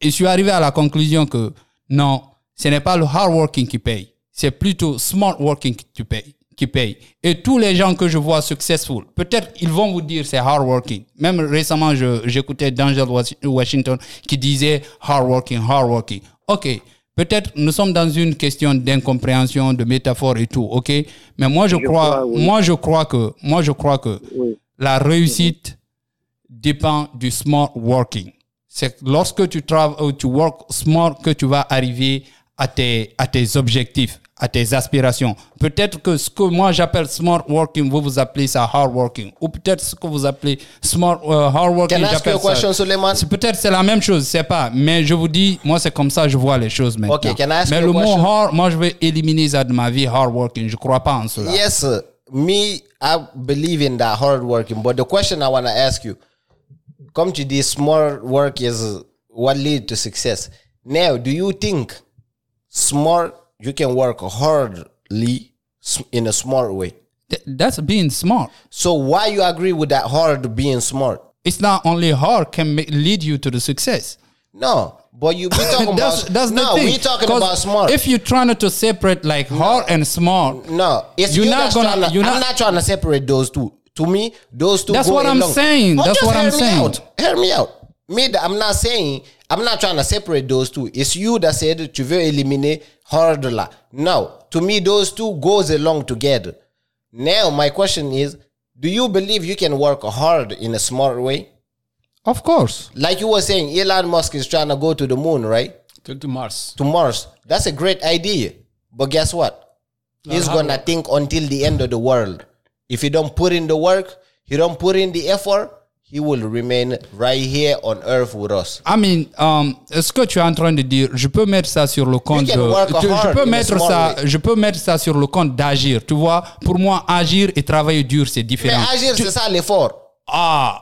je suis arrivé à la conclusion que non, ce n'est pas le hard working qui paye. C'est plutôt smart working qui paye, qui paye. Et tous les gens que je vois successful, peut-être ils vont vous dire c'est hard working. Même récemment, j'écoutais D'Angelo Was- Washington qui disait hard working, hard working. Ok, peut-être nous sommes dans une question d'incompréhension, de métaphore et tout. Ok, mais moi je, Je crois, crois, oui. moi je crois que, moi je crois que Oui. la réussite dépend du smart working. C'est lorsque tu travailles, tu work smart que tu vas arriver à tes, à tes objectifs, à tes aspirations. Peut-être que ce que moi j'appelle smart working, vous vous appelez ça hard working. Ou peut-être ce que vous appelez smart euh, hard working, j'appelle ça. Peut-être c'est la même chose, c'est pas. Mais je vous dis, moi c'est comme ça je vois les choses maintenant. Okay, can I ask mais le mot hard, moi je vais éliminer ça de ma vie, hard working. Je crois pas en cela. Yes. Me, I believe in that hard working. But the question I want to ask you, come to this smart work is what lead to success. Now, do you think smart you can work hardly in a smart way? Th- That's being smart. So why you agree with that hard being smart? It's not only hard can ma- lead you to the success. No, but you be *laughs* talking that's about that's no. We talking about smart. If you're trying to separate like hard and smart, No, it's You're you not gonna- to, you're I'm not- not trying to separate those two. To me, those two. That's what I'm saying. That's what I'm saying. Out. Hear me out. Me, I'm not saying. I'm not trying to separate those two. It's you that said tu veux éliminer hard là. Now, to me, those two goes along together. Now, my question is, do you believe you can work hard in a smart way? of course. Like you were saying, Elon Musk is trying to go to the moon, right? To, to Mars. to Mars. That's a great idea. But guess what? He's gonna think until the end of the world. If he don't put in the work, he don't put in the effort, he will remain right here on earth with us. I mean, um, ce que tu es en train de dire, je peux mettre ça sur le compte. can de- je peux in mettre ça, way. je peux mettre ça sur le compte d'agir. Tu vois, pour moi, agir et travailler dur, c'est Mais différent. agir, c'est ça l'effort. Ah,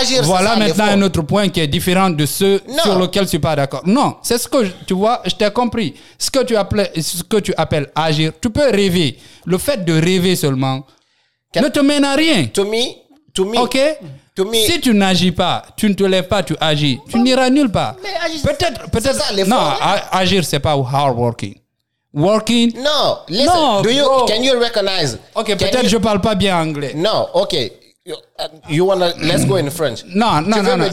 Agir, c'est voilà maintenant un autre point qui est différent de ceux Non. sur lesquels je suis pas d'accord. Non, c'est ce que je- tu vois, je t'ai compris. Ce que tu appelles, ce que tu appelles agir, tu peux rêver. Le fait de rêver seulement Can- ne te mène à rien. To me, to me, Ok? to me, Si tu n'agis pas, tu ne te lèves pas, tu agis, tu n'iras nulle part. Peut-être, peut-être. non, hein. agir, c'est pas hard working? Working. no, listen, No, do you, bro. can you recognize? Ok, peut-être you- je parle pas bien anglais. No, okay. You, uh, you wanna, let's go in French. *clears throat* Non, non, non, non.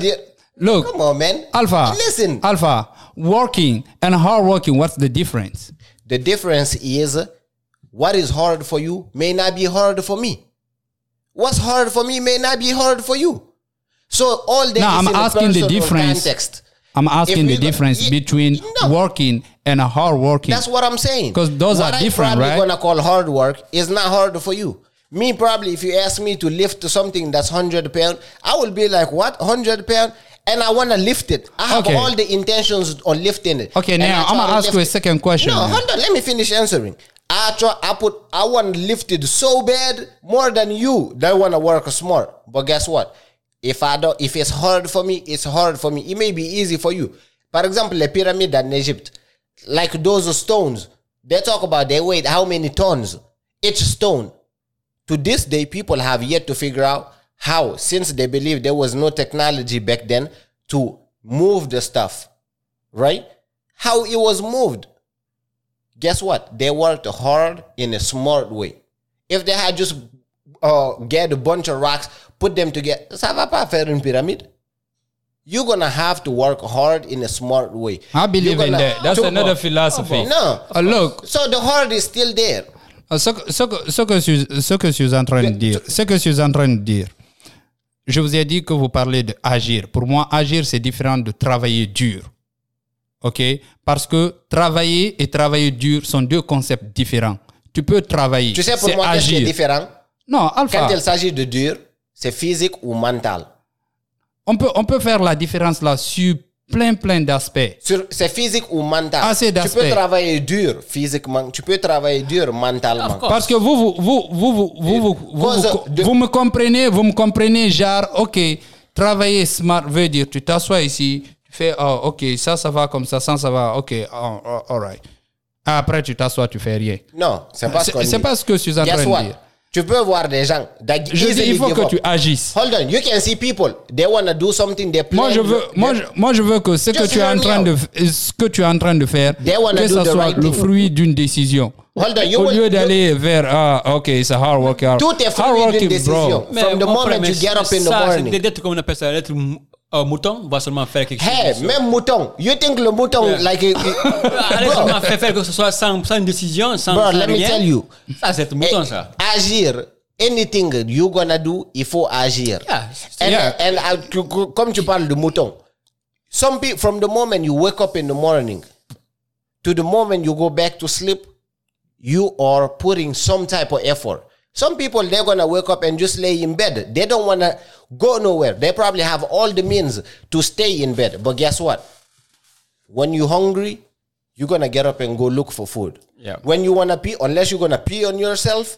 Look, Come on, man. Alpha. Listen. Alpha. Working and hard working. What's the difference? The difference is what is hard for you may not be hard for me. What's hard for me may not be hard for you. So all that No, is I'm in asking the difference. context. I'm asking the go- difference Ye- between No. working and a hard working. That's what I'm saying. Because those what are different, right? I'm probably gonna call hard work is not hard for you. Me probably, if you ask me to lift something that's hundred pound, I will be like, "What hundred pound?" And I wanna lift it. I have Okay. all the intentions on lifting it. Okay, And now I I'm gonna ask you a second question. No, hold on. Let me finish answering. I try. I put. I want lifted so bad more than you. That want to work smart. But guess what? If I don't, if it's hard for me, it's hard for me. It may be easy for you. For example, the pyramid in Egypt, like those stones, they talk about they weight how many tons each stone. To this day, people have yet to figure out how, since they believe there was no technology back then to move the stuff, right? How it was moved guess what? They worked hard in a smart way. If they had just uh, get a bunch of rocks, put them together, ça va pas faire une pyramide. You're gonna have to work hard in a smart way. I believe in that. That's another philosophy. No. Uh, look, So the hard is still there. Uh, Ce ce, que, ce, que ce que je suis en train de dire, ce que je suis en train de dire, je vous ai dit que vous parlez de agir. Pour moi, agir, c'est différent de travailler dur. OK? Parce que travailler et travailler dur sont deux concepts différents. Tu peux travailler. Tu sais pour moi agir. c'est différent? Non, Alpha. Quand il s'agit de dur, c'est physique ou mental? On peut, on peut faire la différence là sur plein plein d'aspects. C'est physique ou mental? Tu peux travailler dur physiquement, tu peux travailler dur mentalement. Parce que vous vous vous vous vous vous, vous, vous, vous me comprenez, vous me comprenez genre OK, travailler smart veut dire tu t'assois ici, fais, oh, ok, ça, ça va comme ça, ça, ça va, ok, oh, oh, alright. Après, tu t'assois, tu fais rien. Non, c'est pas ce C'est qu'on c'est dit. pas ce que je suis en train de dire. Tu peux voir des gens that Je dis, il faut que tu agisses. Hold on, you can see people. They want to do something. They Moi, je veux, moi, je, moi, je veux que ce que tu es en train out. de, ce que tu es en train de faire, They wanna que do ça the soit right le thing. fruit d'une décision. Hold on, you Au will- lieu d'aller vers, ah, ok, c'est hard worker. Tout est hard fruit d'une décision. bro. From the moment you get up in the morning. c'est D'être, comme on appelle ça, d'être un mouton, va seulement faire quelque Hey, chose. même mouton. You think le mouton, Yeah. like, it- *laughs* Allez Bro. seulement faire, faire que ce soit sans, sans une décision, sans, Bro, sans let me rien. tell you. Ça, c'est mouton, ça. Agir, anything you gonna do, il faut agir. Yeah. And, Yeah. and uh, tu- comme tu parles de mouton, some people, from the moment you wake up in the morning to the moment you go back to sleep, you are putting some type of effort. Some people, they're gonna wake up and just lay in bed. They don't wanna go nowhere. They probably have all the means to stay in bed. But guess what? When you're hungry, you're gonna get up and go look for food. Yeah. When you wanna pee, unless you're gonna pee on yourself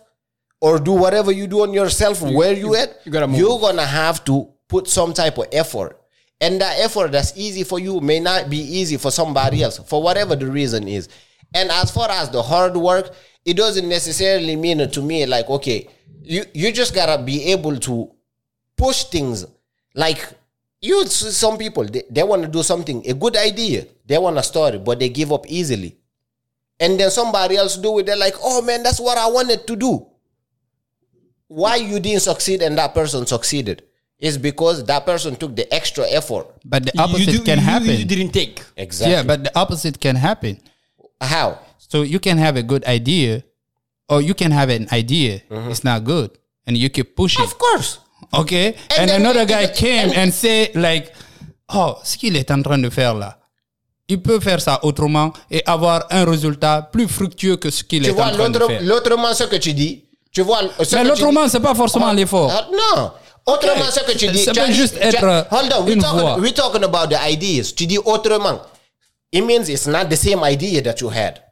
or do whatever you do on yourself, where you, at, you gotta move. you're gonna have to put some type of effort. And that effort that's easy for you may not be easy for somebody else, for whatever the reason is. And as far as the hard work, it doesn't necessarily mean to me like, okay, you, you just gotta be able to push things. Like you some people they, they want to do something a good idea they want to start it but they give up easily. And then somebody else do it they're like oh man that's what i wanted to do. Why you didn't succeed and that person succeeded? Is because that person took the extra effort. But the You opposite do- can you- happen. You didn't take. exactly. Yeah, but the opposite can happen. how So you can have a good idea, or you can have an idea. It's not good, and you keep pushing. of course Okay, And and, then- another guy and- came and- and say like, oh, ce qu'il est en train de faire là, il peut faire ça autrement et avoir un résultat plus fructueux que ce qu'il est en vois train de l'autre faire. l'autrement ce que tu dis tu vois ce Mais que tu dis- l'autrement, c'est pas forcément Ah, l'effort. ah, non. Autrement, ce que tu dis. Ça tu peut as juste as- être, Hold on, we're talking, we're talking about the ideas. Tu dis autrement. It means it's not the same idea that you had.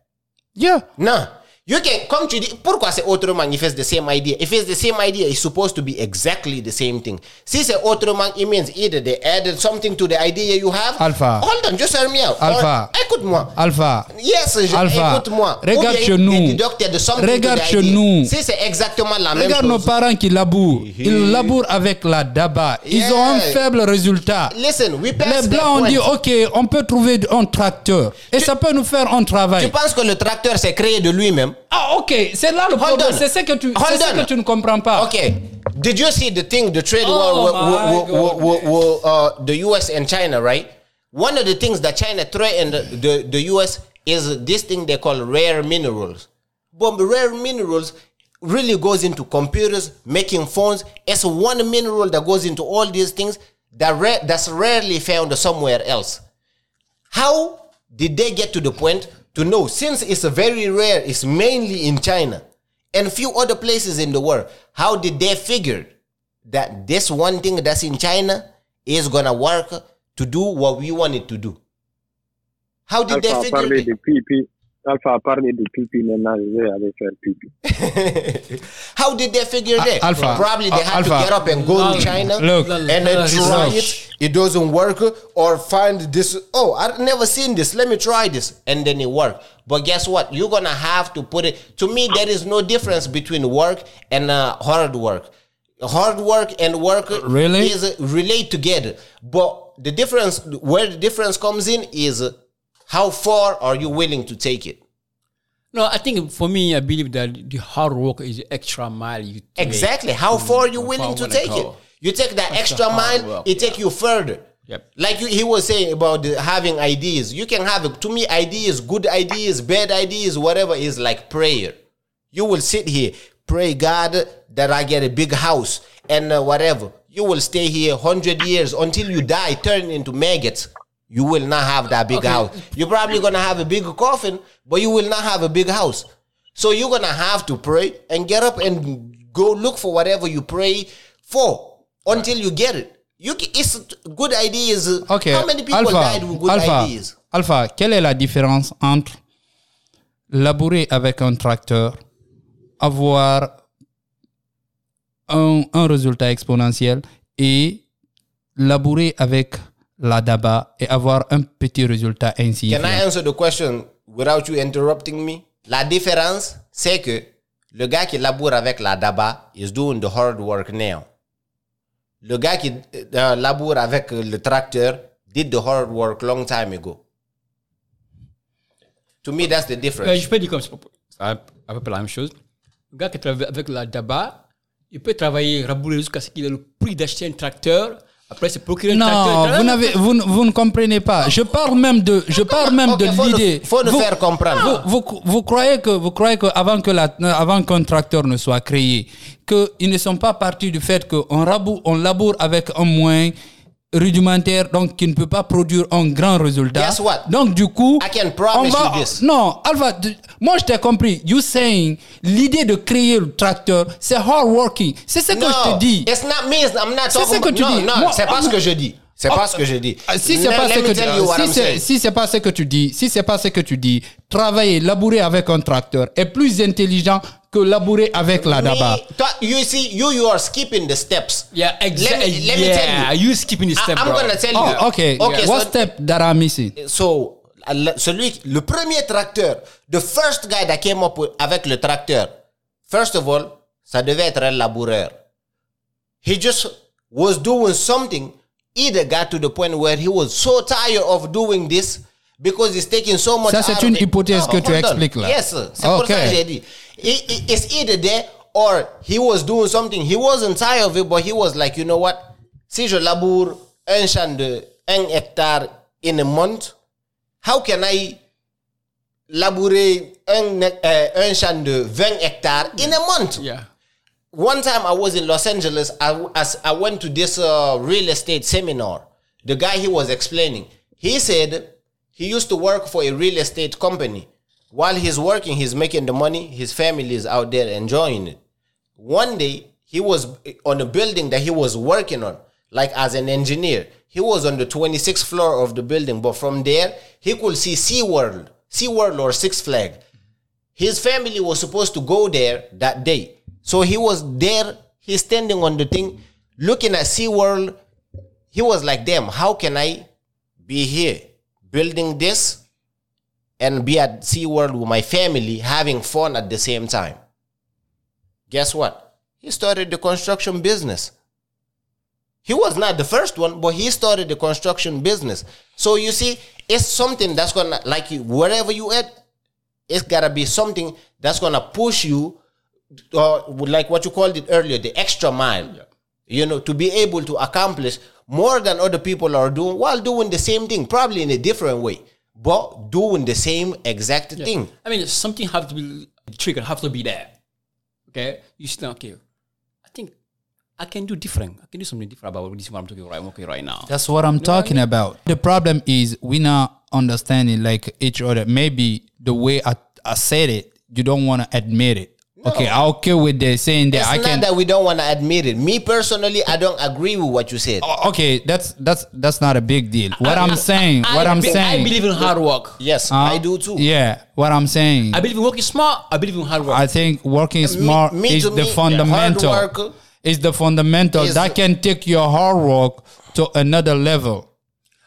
Yeah. Nah. You can, comme tu dis, pourquoi c'est autrement, if it's the same idea? If it's the same idea, it's supposed to be exactly the same thing. Si c'est autrement, it means either they added something to the idea you have. Alpha. Hold on, just hear me out. Alpha. Écoute-moi. Alpha. Yes, écoute-moi. Regarde chez nous. to Regarde the chez nous. Si c'est exactement la même Regarde nos chose. parents qui labourent. Ils labourent avec la daba. Ils ont un Yeah. faible résultat. Listen, we Les blancs ont dit, OK, on peut trouver un tracteur. Et ça peut nous faire un Tu travail. penses que le tracteur s'est créé de lui-même? Ah, OK, c'est là le Hold problème. on. C'est ce que tu, Hold c'est ce que tu ne comprends pas. Okay. Did you see the thing, the trade Oh war with, uh, the US and China, right? One of the things that China threatened the, the US is this thing they call rare minerals. But rare minerals really goes into computers, making phones. It's one mineral that goes into all these things that rare, that's rarely found somewhere else. How did they get to the point to know since it's very rare, it's mainly in China and few other places in the world, how did they figure that this one thing that's in China is gonna work to do what we want it to do? How did Alpha they figure it? pipi. Alpha a parlé de pipi, maintenant je vais aller faire pipi. How did they figure that? Alpha. Probably they Al- had to get up and go Look, to China look, and then try look. it. It doesn't work, or find this. Oh, I've never seen this. Let me try this, and then it worked. But guess what? You're gonna have to put it. To me, there is no difference between work and uh, hard work. Hard work and work Really? is uh, relate together. But the difference, where the difference comes in, is uh, how far are you willing to take it? No, I think for me, I believe that the hard work is the extra mile you take. Exactly. How far are you willing to take it? You take that That's extra mile, work, it take yeah. you further. Yep. Like you, he was saying about the, having ideas. You can have to me ideas, good ideas, bad ideas, whatever is like prayer. You will sit here, pray God that I get a big house and uh, whatever. You will stay here hundred years until you die, turn into maggots. You will not have that big house. You're probably gonna have a big coffin, but you will not have a big house. So you're gonna have to pray and get up and go look for whatever you pray for until you get it. You, it's good ideas. Ok. How many people Alpha, died with good Alpha, ideas? Alpha, quelle est la différence entre labourer avec un tracteur, avoir un, un résultat exponentiel et labourer avec la daba et avoir un petit résultat Can insignifiant. I answer the question without you interrupting me? La différence, c'est que le gars qui laboure avec la daba is doing the hard work now. Le gars qui euh, laboure avec euh, le tracteur did the hard work long time ago. To me, that's the Euh, difference. je peux dire comme ça, c'est à à peu près la même chose. Le gars qui travaille avec la DABA, il peut travailler, rabouler jusqu'à ce qu'il ait le prix d'acheter un tracteur. Après, c'est procurer. Non, vous, n'avez, vous, ne- vous ne comprenez pas. Je parle même de, je parle même Ok, de l'idée. faut nous faire comprendre. Vous, vous, croyez que, vous croyez que avant que la, avant qu'un tracteur ne soit créé, qu'ils ne sont pas partis du fait qu'on on laboure avec un moyen rudimentaire, donc qui ne peut pas produire un grand résultat. Guess what? Donc du coup, I can on va, you this. non, Alpha, moi je t'ai compris. You saying l'idée de créer le tracteur, c'est hard working. C'est ce que je te dis. it's not me. it's- I'm not C'est ce que tu dis. Non, c'est pas ce que je dis. C'est pas ce que je dis. Ah, Si c'est pas ce que tu I'm si c'est pas ce que tu dis, si c'est pas ce que tu dis, travailler, labourer avec un tracteur est plus intelligent que labourer avec la daba. Me, toi, you see, you you are skipping the steps. Yeah, Let exactly. me, let me yeah, tell you. Are you skipping the I- step, I'm bro. gonna tell oh, you. Oh, okay. Okay, What so- step that I'm missing? So, le- celui, le premier tracteur, the first guy that came up with- avec le tracteur, first of all, ça devait être un laboureur. He just was doing something. Either got to the point where he was so tired of doing this because it's taking so much. Ça, c'est une hypothèse que tu expliques là. Yes, c'est pour ça que j'ai dit. It- it- it's either there or he was doing something. He wasn't tired of it, but he was like, you know what? Si je laboure un champ de un hectare in a month, how can I labourer un, euh, un champ de 20 hectares in a month? Yeah. One time I was in Los Angeles, I, as I went to this uh, real estate seminar. The guy he was explaining, he said he used to work for a real estate company. While he's working, he's making the money. His family is out there enjoying it. One day, he was on a building that he was working on, like as an engineer. He was on the 26th floor of the building, but from there, he could see SeaWorld, SeaWorld or Six Flag. His family was supposed to go there that day. So he was there, he's standing on the thing, looking at SeaWorld. He was like, damn, how can I be here building this and be at SeaWorld with my family having fun at the same time? Guess what? He started the construction business. He was not the first one, but he started the construction business. So you see, it's something that's gonna like you wherever you at, it's gotta be something that's gonna push you, or like what you called it earlier, the extra mile. You know, to be able to accomplish more than other people are doing while doing the same thing, probably in a different way, but doing the same exact thing. I mean, something have to be trigger, have to be there. Okay, you sit down. Okay, I think I can do different. I can do something different about this. What I'm talking right. I'm okay right now. That's what I'm talking about. The problem is we're not understanding like each other. Maybe the way I, I said it, you don't want to admit it. Okay, I'm okay with the saying that It's I not that we don't want to admit it. Me personally, I don't agree with what you said. Oh, okay, that's that's that's not a big deal. What I'm saying, what I I'm be- saying, I believe in hard work. Yes, uh, I do too. Yeah, what I'm saying. I believe in working smart. I believe in hard work. I think working smart me is to the me, fundamental. hard work is the fundamental is- that can take your hard work to another level.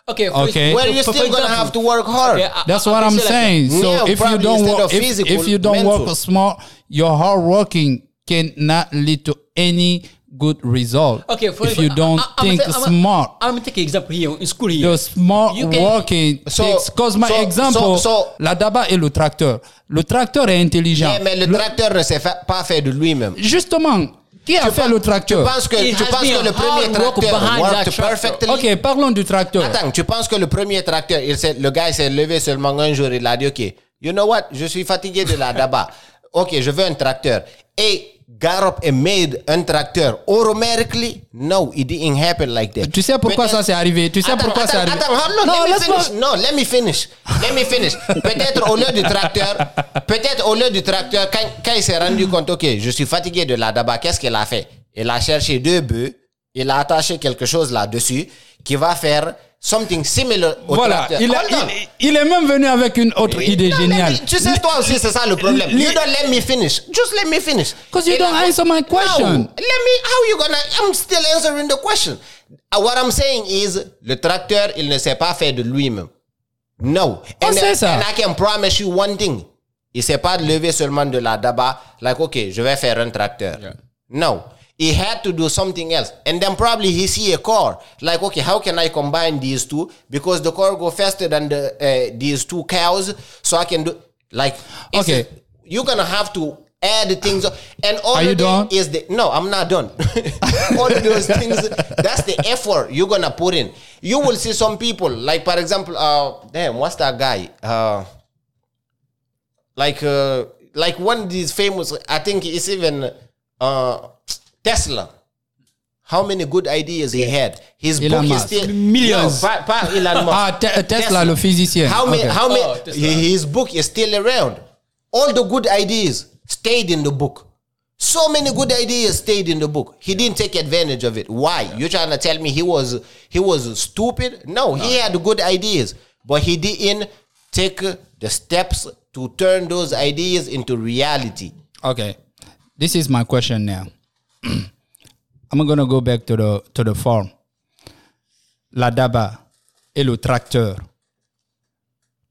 Okay. for- Okay. For- you're still gonna have to work hard. okay, I- That's I- what I I'm like saying. So Yeah, if you don't instead work, of if, physical, if you don't mental. work smart, your hard working cannot lead to any good result. Okay, for if you example, don't I- I- I'm think I'm smart. I'm an example here in school here. The smart You can- working So-. Cause my so- example, so- so- la daba et le tracteur. Le tracteur est intelligent. Yeah, mais le, tracteur ne s'est fa- pas fait de lui-même. Justement, qui a fait le Tu tracteur? penses que, tu penses que le premier tracteur worked perfectly? Ok, parlons du tracteur. Attends, tu penses que le premier tracteur, il s'est- le gars s'est levé seulement un jour, il a dit, OK, you know what, je suis fatigué de la daba. OK, je veux un tracteur. Et got up and made un tracteur automatically? No, it didn't happen like that. Tu sais pourquoi ça s'est arrivé? Tu sais Attends, pourquoi c'est attends, arrivé? Attends, hold on, Non, let me laisse-moi- finish. No, let me finish. Let me finish. Peut-être au lieu du tracteur, peut-être au lieu du tracteur, quand, quand il s'est rendu compte, ok, je suis fatigué de la daba, qu'est-ce qu'il a fait? Il a cherché deux bœufs, il a attaché quelque chose là-dessus qui va faire something similar au Voilà, tracteur. il, a- il- il est même venu avec une autre idée Non, géniale. me- tu sais, toi aussi, c'est ça le problème. You don't let me finish. Just let me finish. 'Cause you don't answer my question. No, let me, how you gonna, I'm still answering the question. Uh, what I'm saying is, le tracteur, il ne s'est pas fait de lui-même. No. On and, sait ça. and I can promise you one thing. Il s'est pas levé seulement de la daba, like, okay, je vais faire un tracteur. No. He had to do something else. And then probably he see a car. Like, okay, how can I combine these two? Because the car go faster than the uh, these two cows. So I can do like Okay. a- you're gonna have to add things up. And all Are you done? is the no, I'm not done. *laughs* all those things, that's the effort you're gonna put in. You will see some people, like for example, uh damn, what's that guy? Uh like uh like one of these famous i think it's even uh tesla. How many good ideas he had? His Elon book is still Millions. no, pas, pas Elon Musk. Ah, Te- Tesla, le physicien. how many Ok. how many Oh, his book is still around. All the good ideas stayed in the book. So many good ideas stayed in the book. He didn't take advantage of it. Why? You're trying to tell me he was he was stupid? No, he had good ideas but he didn't take the steps to turn those ideas into reality. Okay, this is my question now. I'm gonna go back to the to the farm. La daba et le tracteur.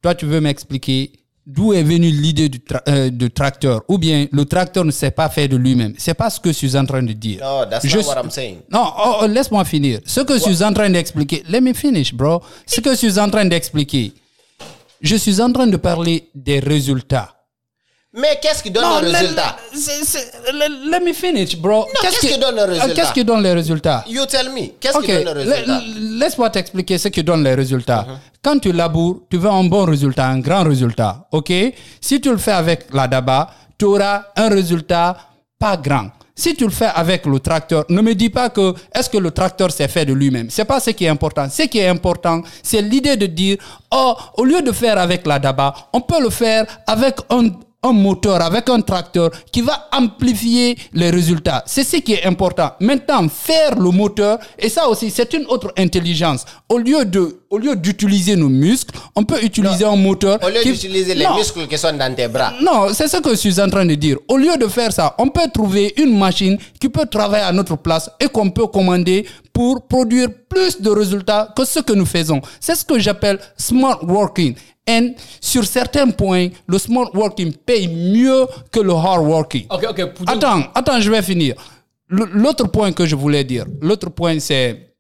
Toi, tu veux m'expliquer d'où est venue l'idée du, tra- euh, du tracteur? Ou bien le tracteur ne s'est pas fait de lui-même? C'est pas ce que je suis en train de dire. no that's Je not what i'm saying Non, oh, oh, laisse-moi finir. Ce que je suis en train d'expliquer, let me finish, bro. Ce que je suis en train d'expliquer, je suis en train de parler des résultats. Mais qu'est-ce qui donne Non, le let- résultat? let, me finish, bro. qu'est-ce qui donne le résultat? Euh, Qu'est-ce qui donne les résultats? you tell me qu'est-ce qui donne le résultat? la- laisse-moi t'expliquer ce qui donne les résultats. Uh-huh. Quand tu laboures, tu veux un bon résultat, un grand résultat. Ok? Si tu le fais avec la daba, tu auras un résultat pas grand. Si tu le fais avec le tracteur, ne me dis pas que est-ce que le tracteur s'est fait de lui-même? C'est pas ce qui est important. Ce qui est important, c'est l'idée de dire, oh, au lieu de faire avec la daba, on peut le faire avec un, un moteur, avec un tracteur qui va amplifier les résultats. C'est ce qui est important. Maintenant, faire le moteur, et ça aussi, c'est une autre intelligence. Au lieu de, au lieu d'utiliser nos muscles, on peut utiliser un moteur. au lieu qui- d'utiliser les Non. muscles qui sont dans tes bras Non, c'est ce que je suis en train de dire. Au lieu de faire ça, on peut trouver une machine qui peut travailler à notre place et qu'on peut commander pour produire plus de résultats que ce que nous faisons. C'est ce que j'appelle smart working. Et sur certains points, le smart working paye mieux que le hard working. Ok, ok. pour- Attends, attends, je vais finir. L'autre point que je voulais dire, l'autre point c'est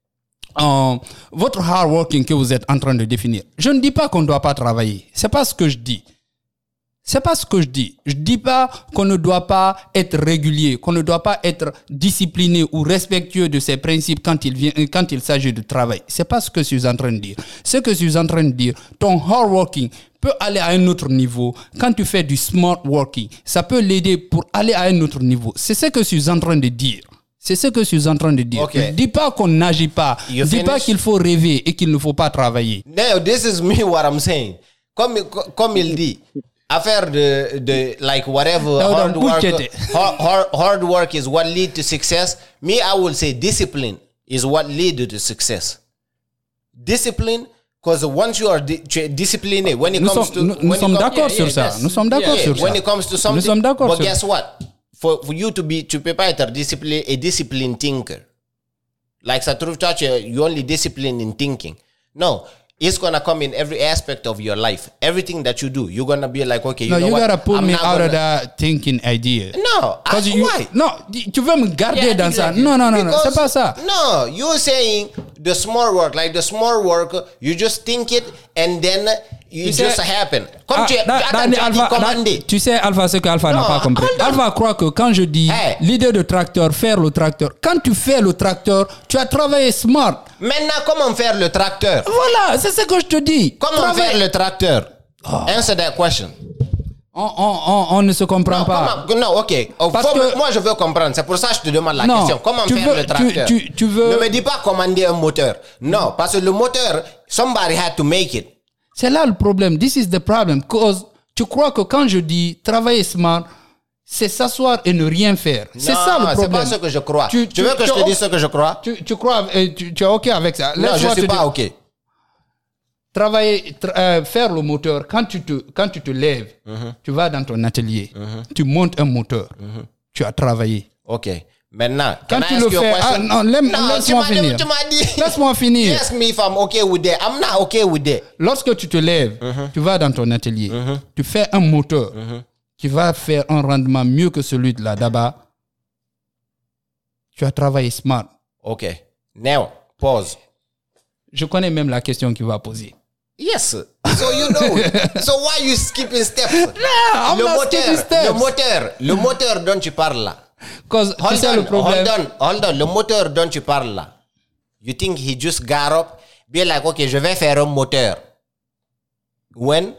euh, votre hard working que vous êtes en train de définir. Je ne dis pas qu'on ne doit pas travailler. C'est pas ce que je dis. C'est pas ce que je dis. Je dis pas qu'on ne doit pas être régulier, qu'on ne doit pas être discipliné ou respectueux de ses principes quand il vient, quand il s'agit de travail. C'est pas ce que je suis en train de dire. Ce que je suis en train de dire, ton hard working peut aller à un autre niveau quand tu fais du smart working. Ça peut l'aider pour aller à un autre niveau. C'est ce que je suis en train de dire. C'est ce que je suis en train de dire. Ok. Je dis pas qu'on n'agit pas. Je dis pas qu'il faut rêver et qu'il ne faut pas travailler. Now, this is me what I'm saying. Comme, comme il dit, affaire de, de like whatever Non, hard work, hard, *laughs* hard, hard work is what lead to success. Me, I will say discipline is what lead to success. Discipline, because once you are di- disciplined, eh, when it Nous comes to nous- nous when it sommes d'accord Yeah, sur yeah, ça. Nous sommes d'accord yeah, sur ça. when it comes to something, Nous sommes d'accord but sur guess what? For, for you to be, tu peux pas être disciplined, a disciplined thinker. Like ça trouve toi, you only disciplined in thinking. No, it's gonna come in every aspect of your life. Everything that you do, you're gonna be like, okay, you No, know you what? gotta pull I'm me out of gonna- that thinking idea. No, I, Because you- why? non, tu veux me garder Yeah, dans ça. non, Because- c'est pas ça. No, you're saying the small work, like the small work, you just think it and then it Tu sais- just happen. Comme Ah, tu, da- tu, da- tu Alpha- da- commander. tu sais, Alpha, ce que Alpha n'a Non, pas compris. hold. Alpha croit que quand je dis Hey. l'idée de tracteur, faire le tracteur, quand tu fais le tracteur, tu as travaillé smart. Maintenant, comment faire le tracteur? Voilà, c'est ce que je te dis. Comment Travaille- faire le tracteur? Answer that question. On, on, on, on ne se comprend Non, pas. comment- non, ok. Oh, Parce faut- que- moi, je veux comprendre. C'est pour ça que je te demande la Non, question. Comment tu faire veux- le tracteur? tu- tu veux- Ne me dis pas commander un moteur. Non, parce que le moteur, somebody had to make it. C'est là le problème. This is the problem. Cause tu crois que quand je dis travailler smart, c'est s'asseoir et ne rien faire. C'est ça le C'est problème. pas ce que je crois. Tu- Tu, veux que je te dise ce que je crois? Tu, crois, euh, tu, es OK avec ça. Non, je Laisse-moi suis pas. OK. Travailler, tra- euh, faire le moteur, quand tu te, quand tu te lèves, Mhm. tu vas dans ton atelier, tu montes un moteur, tu as travaillé. OK. Maintenant, Quand tu le fais, ah, non, laisse- Non, *laughs* laisse-moi finir. Laisse-moi finir. You ask me if I'm okay with that. I'm not okay with that. Lorsque tu te lèves, Mhm. tu vas dans ton atelier, tu fais un moteur qui va faire un rendement mieux que celui de la DABA. Tu as travaillé smart. OK. Now, pause. Je connais même la question qu'il va poser. Yes. So you know. it. *laughs* so why you skipping steps? I'm le not moteur, skipping steps. le moteur, le moteur dont tu parles là. Cause Hold on, le problème. hold on, hold on. Le moteur dont tu parles là. You think he just got up, be like, okay, je vais faire un moteur. When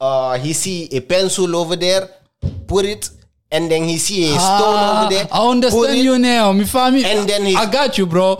uh, he see a pencil over there, put it, and then he see a stone Ah, over there, I understand it. you now, mi famille. And then he- I got you, bro.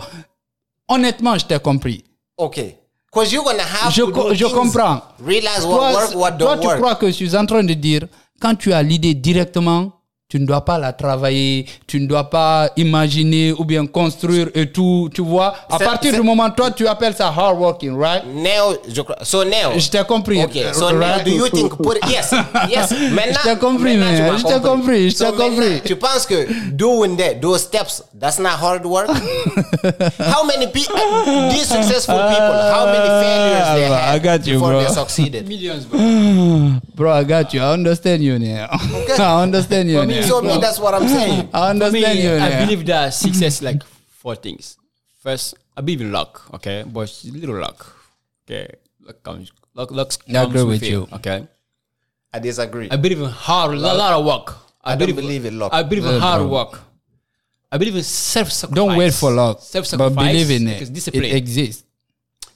Honnêtement, je t'ai compris. Okay. Because you're gonna have Je, to co- do je comprends. Realize what Toi, work, what toi, don't tu work. crois que je suis en train de dire, quand tu as l'idée directement, tu ne dois pas la travailler, tu ne dois pas imaginer ou bien construire et tout, tu vois. À partir du moment, toi, tu appelles ça hard working, right? Now, je crois- so now. Je t'ai compris. Okay, so now right? do you think put yes, yes. *laughs* Maintenant, Je t'ai compris, maintenant, Je t'ai compris, je So t'ai maintenant, compris. Tu penses que doing that, those steps, that's not hard work? *laughs* how many people, these successful people, how many failures they Ah, I had got you, before bro. they succeeded? Millions, bro. *gasps* Bro, I got you. I understand you now. *laughs* I understand you now. So me, that's what I'm saying. *laughs* I For me, understand you I now. believe that success like four things. First, I believe in luck, okay, but it's little luck, okay. Luck comes, luck, luck I comes agree with it, you. okay. I disagree. I believe in hard, a lot of work. I don't believe in luck. I believe in hard work. I believe in self-sacrifice. Don't wait for luck, Self-sacrifice. but believe in because it. Discipline. It exists.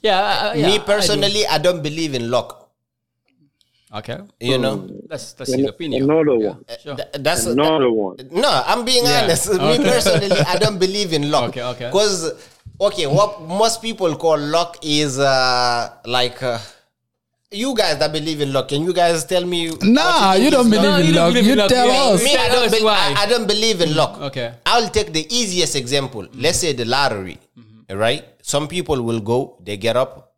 yeah, I- I- yeah, I me do. personally, I, don't believe in luck. Okay, You know, that's that's his opinion. Another Yeah, one. Sure. Th- that's Another one. No, I'm being Yeah. honest. *laughs* Me personally, I don't believe in luck. Okay, okay. Because, okay, what most people call luck is uh, like uh, you guys that believe in luck. Can you guys tell me? Nah, think you don't believe No, in you don't luck. believe You in luck. tell Yeah. us. Me, I don't, be- I, I don't believe in luck. Okay. I'll take the easiest example. Let's say the lottery, right? Some people will go, they get up,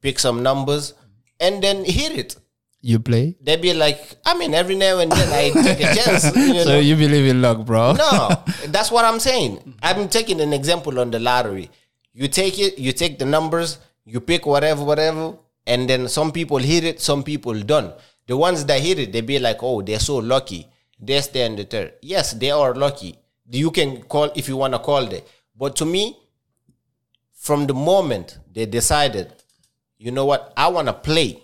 pick some numbers, and then hit it. You play? They be like, I mean, every now and then I take a chance. *laughs* You So know? you believe in luck, bro? No, that's what I'm saying. I'm taking an example on the lottery. You take it, you take the numbers, you pick whatever, whatever, and then some people hit it, some people don't. The ones that hit it, they be like, oh, they're so lucky. They stand the third. Yes, they are lucky. You can call if you want to call it. But to me, from the moment they decided, you know what, I want to play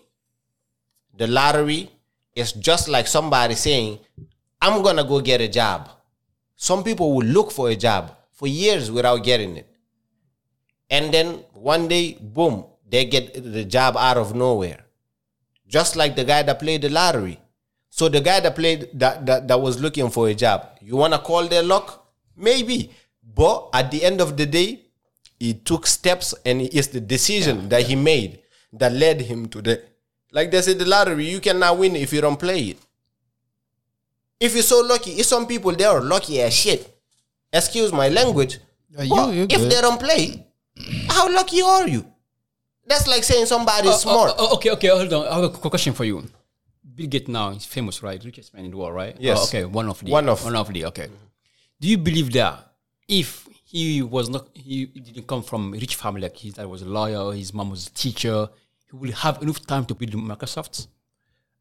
the lottery, is just like somebody saying, I'm going to go get a job. Some people will look for a job for years without getting it. And then one day, boom, they get the job out of nowhere. Just like the guy that played the lottery. So the guy that played that that, that was looking for a job, you wanna call their luck? Maybe. But at the end of the day, he took steps and it's the decision that he made that led him to the like they said the lottery, you cannot win if you don't play it. If you're so lucky, if some people they are lucky as shit. Excuse my language. Uh, you- but you if good. they don't play, how lucky are you? That's like saying somebody somebody's smart. Oh, oh, okay, okay, hold on. I have a question for you. Bill Gates now is famous, right? Richest man in the world, right? Yes. Oh, okay, one of the One of. one of the okay. Do you believe that if he was not he didn't come from a rich family, like his dad was a lawyer, his mom was a teacher, he will have enough time to build Microsoft?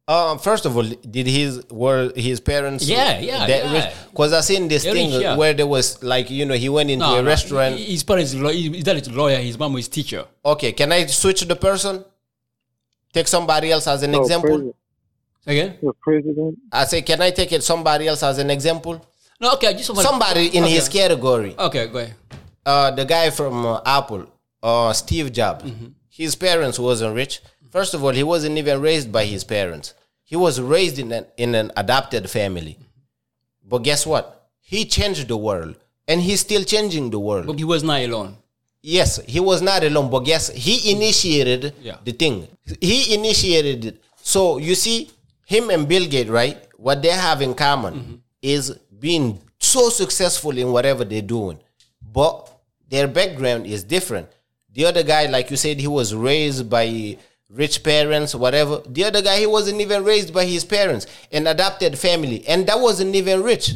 Um, first of all, did his were his parents? Yeah, yeah, yeah. Because I seen this They're thing rich, yeah. where there was like you know he went into a restaurant. His parents, is law- his dad is a lawyer, his mom is teacher. okay, can I switch the person? Take somebody else as an No, example. president, Again? the president. I say, can I take it somebody else as an example? No, okay, just want Somebody in okay. his category. Okay, go ahead. uh, the guy from uh, Apple, uh, Steve Jobs, his parents wasn't rich. First of all, he wasn't even raised by his parents. He was raised in an, in an adopted family. But guess what? He changed the world and he's still changing the world. But he was not alone. Yes, he was not alone, but guess he initiated Yeah. the thing. He initiated it. So you see, him and Bill Gates, right? What they have in common mm-hmm. is being so successful in whatever they're doing. But their background is different. The other guy, like you said, he was raised by rich parents, whatever. The other guy, he wasn't even raised by his parents, an adopted family, and that wasn't even rich.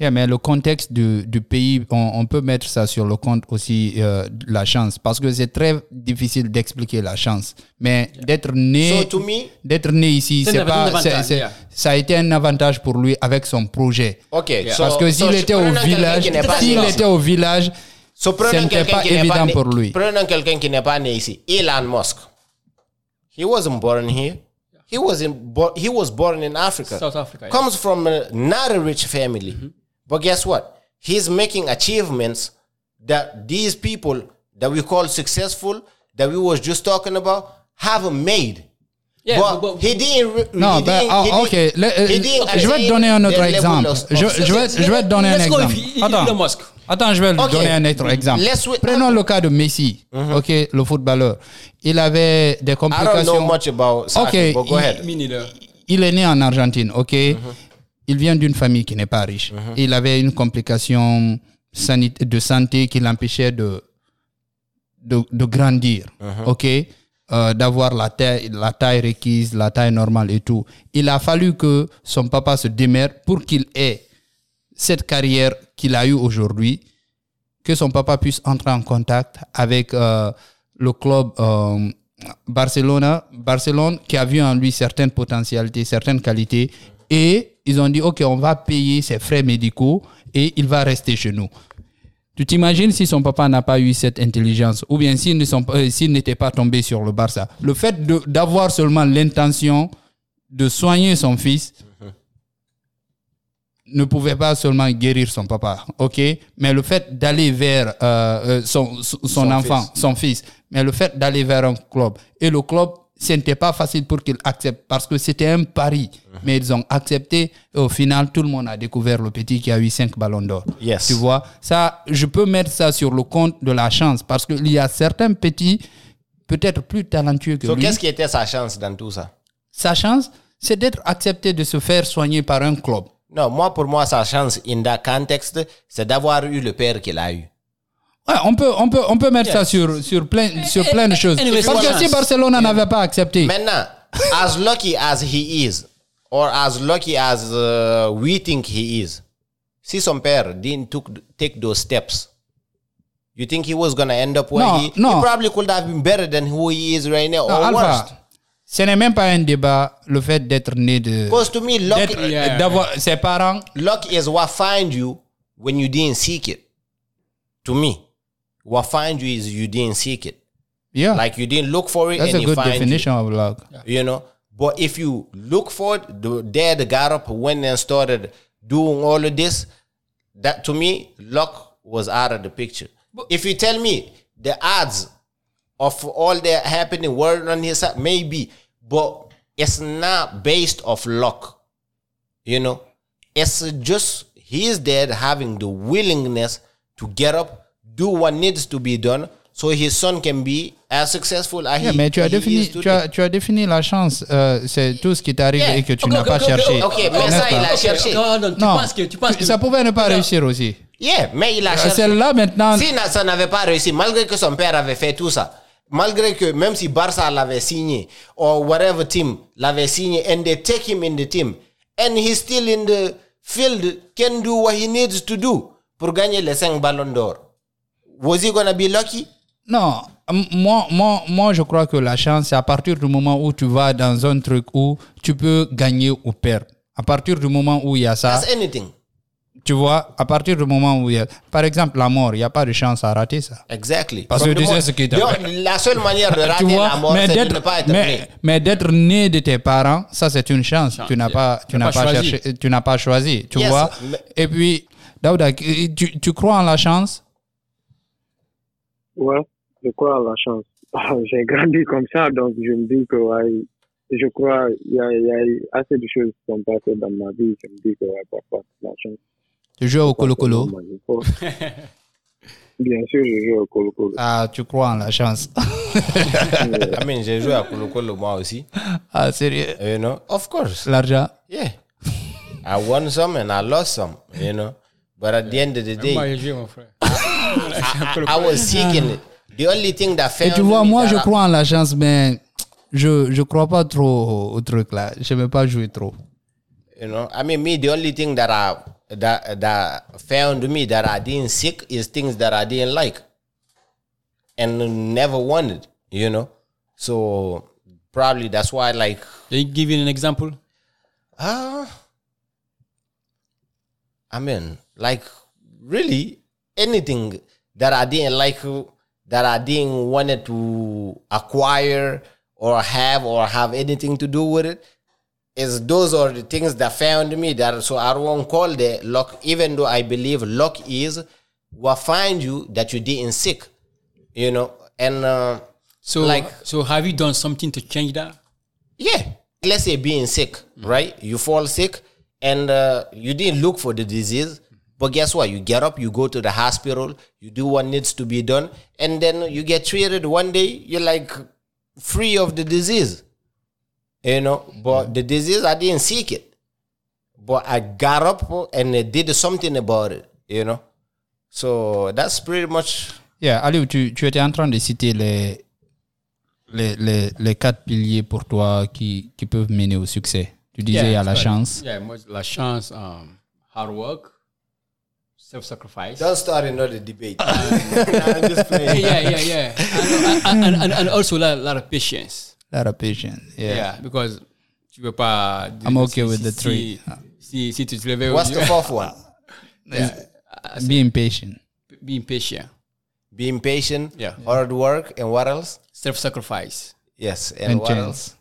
Yeah, mais le contexte du, du pays, on, on peut mettre ça sur le compte aussi euh, de la chance, parce que c'est très difficile d'expliquer la chance. Mais d'être né, So d'être né ici, C'est pas, yeah. ça a été un avantage pour lui avec son projet. Ok, Parce que so s'il était au village, qui n'est pas s'il était au village, So, prenons quelqu'un pas qui n'est évident né- pour lui. Prenons quelqu'un qui n'est pas né ici. Elon Musk. He wasn't born here. He was in bo- he was born in Africa. South Africa, yeah. Comes from a, not a rich family. But guess what? He's making achievements that these people that we call successful, that we was just talking about, haven't made. Yeah, but, but- he didn't. Non, he didn't- he ok. didn't- Le- he didn't je vais te donner un autre exemple. Je, vais, je vais te donner un Let's exemple. with Attends. Elon Musk. Attends, je vais Ok. te donner un autre exemple. Prenons le cas de Messi, ok, le footballeur. Il avait des I don't know complications. much about soccer, Ok, but go il- ahead. Neither. Il est né en Argentine, ok. Il vient d'une famille qui n'est pas riche. Il avait une complication de santé qui l'empêchait de, de, de grandir, ok. Euh, d'avoir la taille, la taille requise, la taille normale et tout. Il a fallu que son papa se démerde pour qu'il ait cette carrière qu'il a eue aujourd'hui, que son papa puisse entrer en contact avec euh, le club euh, Barcelona, Barcelone, qui a vu en lui certaines potentialités, certaines qualités, et ils ont dit, OK, on va payer ses frais médicaux et il va rester chez nous. Tu t'imagines si son papa n'a pas eu cette intelligence, ou bien s'il euh, n'était pas tombé sur le Barça? Le fait d'avoir seulement l'intention de soigner son fils, ne pouvait pas seulement guérir son papa, ok, mais le fait d'aller vers euh, euh, son, son, son enfant, son fils, mais le fait d'aller vers un club, et le club, ce n'était pas facile pour qu'il accepte, parce que c'était un pari, mais ils ont accepté, et au final, tout le monde a découvert le petit qui a eu cinq ballons d'or. Yes. Tu vois, ça, je peux mettre ça sur le compte de la chance, parce qu'il y a certains petits, peut-être plus talentueux que So, lui, qu'est-ce qui était sa chance dans tout ça? sa chance, c'est d'être accepté de se faire soigner par un club. Non, moi, pour moi, sa chance, in that context, c'est d'avoir eu le père qu'il a eu. Ouais, on peut, on peut, on peut mettre ça sur, sur, plein, sur plein de choses. Anyway, Parce que si Barcelone n'avait pas accepté, Maintenant, as lucky as he is, or as lucky as uh, we think he is, si son père didn't took, take those steps, you think he was going to end up where No, he, no. he probably could have been better than who he is right now, non, or worse. Alpha, ce n'est même pas un débat, le fait d'être né de. Because to me, luck, d'être- Yeah. D'avoir ses parents. luck is what find you when you didn't seek it. To me, what find you is you didn't seek it. Yeah, Like you didn't look for it that's and a you good find definition of luck. you, you know. But if you look for it, the dad got up, went and started doing all of this. That to me, luck was out of the picture. But, if you tell me the odds of all that happening were on his side, maybe, but it's not based off luck. You know, it's just he's there having the willingness to get up, do what needs to be done, so his son can be as successful as Yeah, he, mais tu as, he défini, is today. tu, as, tu as défini la chance. euh, c'est tout ce qui t'arrive Yeah. et que tu Ok, n'as ok, pas ok, cherché. ok, mais N'est-ce ça, pas? il a cherché. Non, non, tu Non, penses que tu penses que ça pouvait ne pas réussir aussi. Yeah, mais il a Euh, cherché. Celle-là, maintenant, Si na- ça n'avait pas réussi, malgré que son père avait fait tout ça, malgré que même si Barça l'avait signé, or whatever team l'avait signé, and they take him in the team, and he's still in the field, can do what he needs to do pour gagner les 5 ballons d'or. Was he gonna be lucky? Non, moi, moi, moi, je crois que la chance, c'est à partir du moment où tu vas dans un truc où tu peux gagner ou perdre. À partir du moment où il y a ça, That's anything. Tu vois, à partir du moment où il y a... Par exemple, la mort, il n'y a pas de chance à rater ça. Exactly. Parce que tu sais ce qui t'a- Donc, La seule manière de *laughs* rater vois, la mort, c'est de ne d'être, pas être mais, né. mais d'être né de tes parents, ça c'est une chance. Chance, tu n'as pas, tu n'as pas pas, cherché, tu n'as pas choisi, tu Yes, vois. mais- Et puis, Daouda, tu, tu crois en la chance? Ouais, je crois à la chance. *laughs* J'ai grandi comme ça, donc je me dis que ouais, je crois il y a, il y a assez de choses qui sont passées dans ma vie. Je me dis que ouais, parfois, la chance. Tu joues au Colo Colo *laughs* Bien sûr, je joue au Colo Colo. Ah, tu crois en la chance. *laughs* I mean, j'ai joué à Colo Colo moi aussi. ah, sérieux? You know, of course. L'argent? Yeah. I won some and I lost some, you know? But at the end of the day, Moi, j'ai joué, mon frère. I, *laughs* I was seeking it. The only thing that Et found tu vois, moi, je crois en la chance, mais je je crois pas trop au, au truc là. Je n'aime pas jouer trop. You know, I mean, me, the only thing that I that that found me that I didn't seek is things that I didn't like and never wanted. You know, so probably that's why, like, Can you give you an example? ah, I mean, like, really, anything that I didn't like, that I didn't wanted to acquire or have or have anything to do with it, is those are the things that found me that so I won't call the luck, even though I believe luck is what find you that you didn't seek, you know, and uh, So, like so have you done something to change that? yeah, let's say being sick, right? You fall sick and uh, you didn't look for the disease, but guess what? You get up, you go to the hospital, you do what needs to be done, and then you get treated. One day, you're like free of the disease, you know. But the disease, I didn't seek it, but I got up and I did something about it, you know. So that's pretty much Yeah, Aliou, tu, tu étais en train de citer les, les, les, les quatre piliers pour toi qui, qui peuvent mener au succès. Tu disais, il y a la chance. Yeah, moi, la chance, um, hard work, self-sacrifice. don't start another debate. *laughs* I'm just playing. yeah, *laughs* yeah, yeah, yeah. And, and, and, and also a lot, lot of patience. Lot of patience. Yeah, Yeah. because tu veux pas. I'm okay si- with si- the three. Si, si, si tu te levais What's the fourth one? *laughs* Being patient. being patient, Being patient, Yeah. hard work, and what else? self-sacrifice, Yes, and, And what chance. else?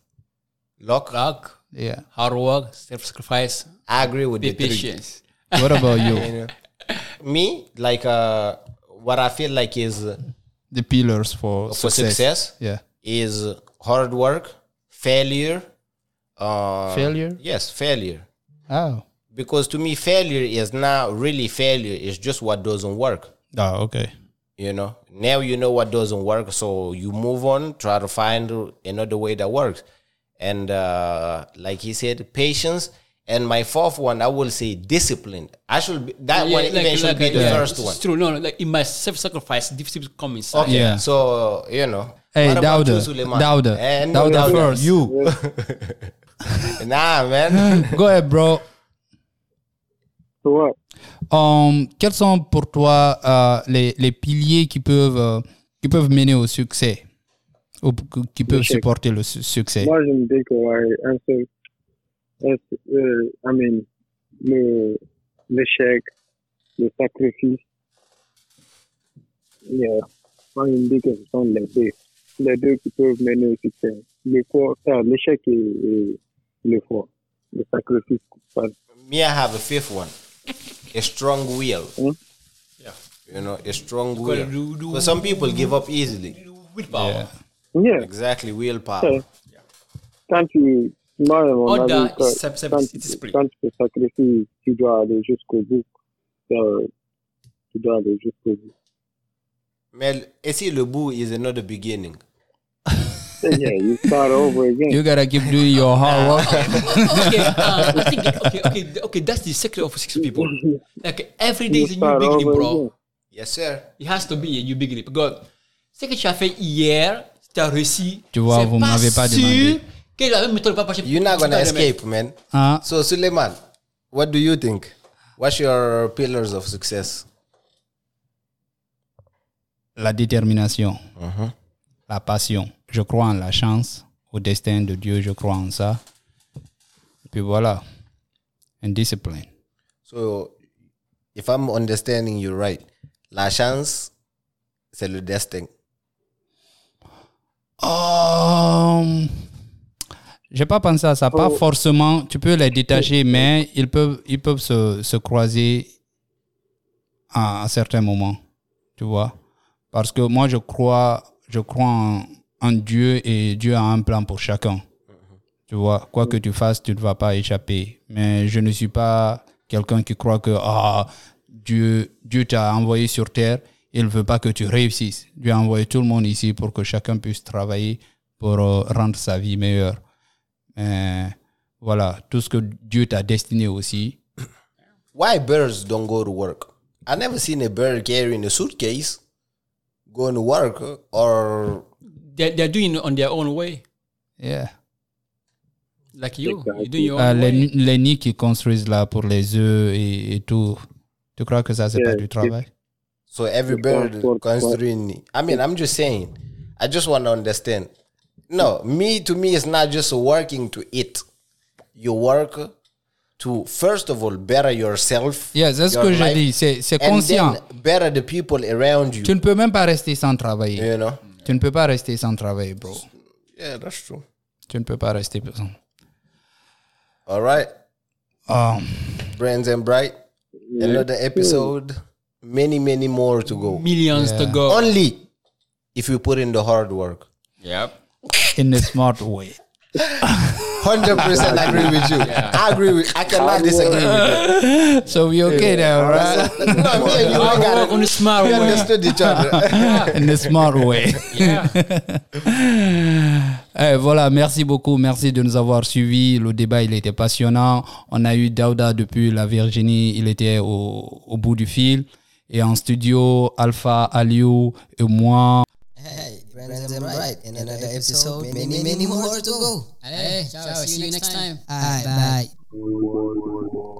Luck. luck, Yeah. hard work, self-sacrifice, I agree with be the three. What about you? *laughs* You know? Me, like, uh, what I feel like is The pillars for, for success Yeah. is hard work, failure. Uh, Failure? Yes, failure. Oh. Because to me, failure is not really failure. It's just what doesn't work. Oh, okay. You know, now you know what doesn't work, so you move on, try to find another way that works. And uh, like he said, patience. And my fourth one, I will say discipline. I should be, that Yeah, one like- even should like, be the yeah, first it's one. true. No, no, like in my self-sacrifice, difficult come inside. Okay, Yeah. so you know. Hey, what about you, Dauda. Suleiman? Dauda. Eh, no, Dauda Dauda, first. You. *laughs* nah, man. *laughs* Go ahead, bro. So what? Um, quels sont pour toi euh, les, les piliers qui peuvent, euh, qui peuvent mener au succès? Ou qui peuvent supporter le su- succès? Moi, je me dis que, ouais, un seul, un euh, I mean, le, l'échec, le sacrifice, yeah. Moi, je me dis que ce sont les deux. Les deux qui peuvent mener au succès. L'effort, euh, l'échec et, et l'effort. Le sacrifice. Pas- Me, I have a fifth one. A strong will. Hmm? Yeah. You know, a strong Gotta will. do- do- But some people give up easily. Willpower. Yeah. Exactly, willpower. Yeah. Quand tu, moi, à mon Order avis, quand, self- self- quand, quand tu te sacrifies, tu dois aller jusqu'au bout. Euh, tu dois aller jusqu'au bout. Mais ici, le bout is another beginning? yeah, you start over again. You gotta keep doing your hard work. okay, uh, I think okay, okay, okay. That's the secret of successful people. Like every day You is a new beginning, bro. again. Yes, sir. It has to be a new beginning. Because ce que tu as fait hier, tu as réussi. Tu vois, vous m'avez pas demandé. You're not gonna escape, man. Hein? So, Suleiman, what do you think? What's your pillars of success? La détermination, la passion. Je crois en la chance, au destin de Dieu, je crois en ça. Et puis voilà. And discipline. So, if I'm understanding you right, la chance, c'est le destin. Um, j'ai pas pensé à ça. Pas forcément, tu peux les détacher, mais ils peuvent, ils peuvent se, se croiser à un certain moment. Tu vois? Parce que moi, je crois, je crois en, en Dieu et Dieu a un plan pour chacun. Tu vois, quoi que tu fasses, tu ne vas pas échapper. Mais je ne suis pas quelqu'un qui croit que ah, Dieu, Dieu t'a envoyé sur terre, il ne veut pas que tu réussisses. Dieu a envoyé tout le monde ici pour que chacun puisse travailler pour euh, rendre sa vie meilleure. Mais voilà, tout ce que Dieu t'a destiné aussi. Why birds don't go to work? I never seen a bird carrying a suitcase going to work or They're, they're doing it on their own way. Yeah. Like you. You're doing your Ah, own les, way. les nids qu'ils construisent là pour les œufs et, et tout. Tu crois que ça, c'est pas Yeah, du it- travail? so every bird considering I mean I'm just saying. I just want to understand. No, me to me it's not just working to eat. You work to first of all better yourself. Yeah, c'est ce your que je life, dis. C'est c'est conscient. then better the people around you. Tu ne peux même pas rester sans travailler. You know? Tu ne peux pas rester sans travailler, bro. Yeah, that's true. Tu ne peux pas rester sans. All right. Um, Brands and Bright. Another episode. Many, many more to go. Millions to go. Only if you put in the hard work. Yep. In a smart way. Hundred percent agree with you. I agree with. I cannot disagree with you. So we okay there, right? *laughs* no, me and you we Hard got it. on a smart We way. understood each other. *laughs* in a smart way. Yeah. *laughs* Eh, voilà, merci beaucoup. Merci de nous avoir suivis. Le débat, il était passionnant. On a eu Dauda depuis la Virginie. Il était au, au bout du fil. Et en studio, Alpha, Aliou et moi. Hey, friends and bright. In another episode, many, many, many more to go. Hey, ciao. See you next time. All right, bye. bye.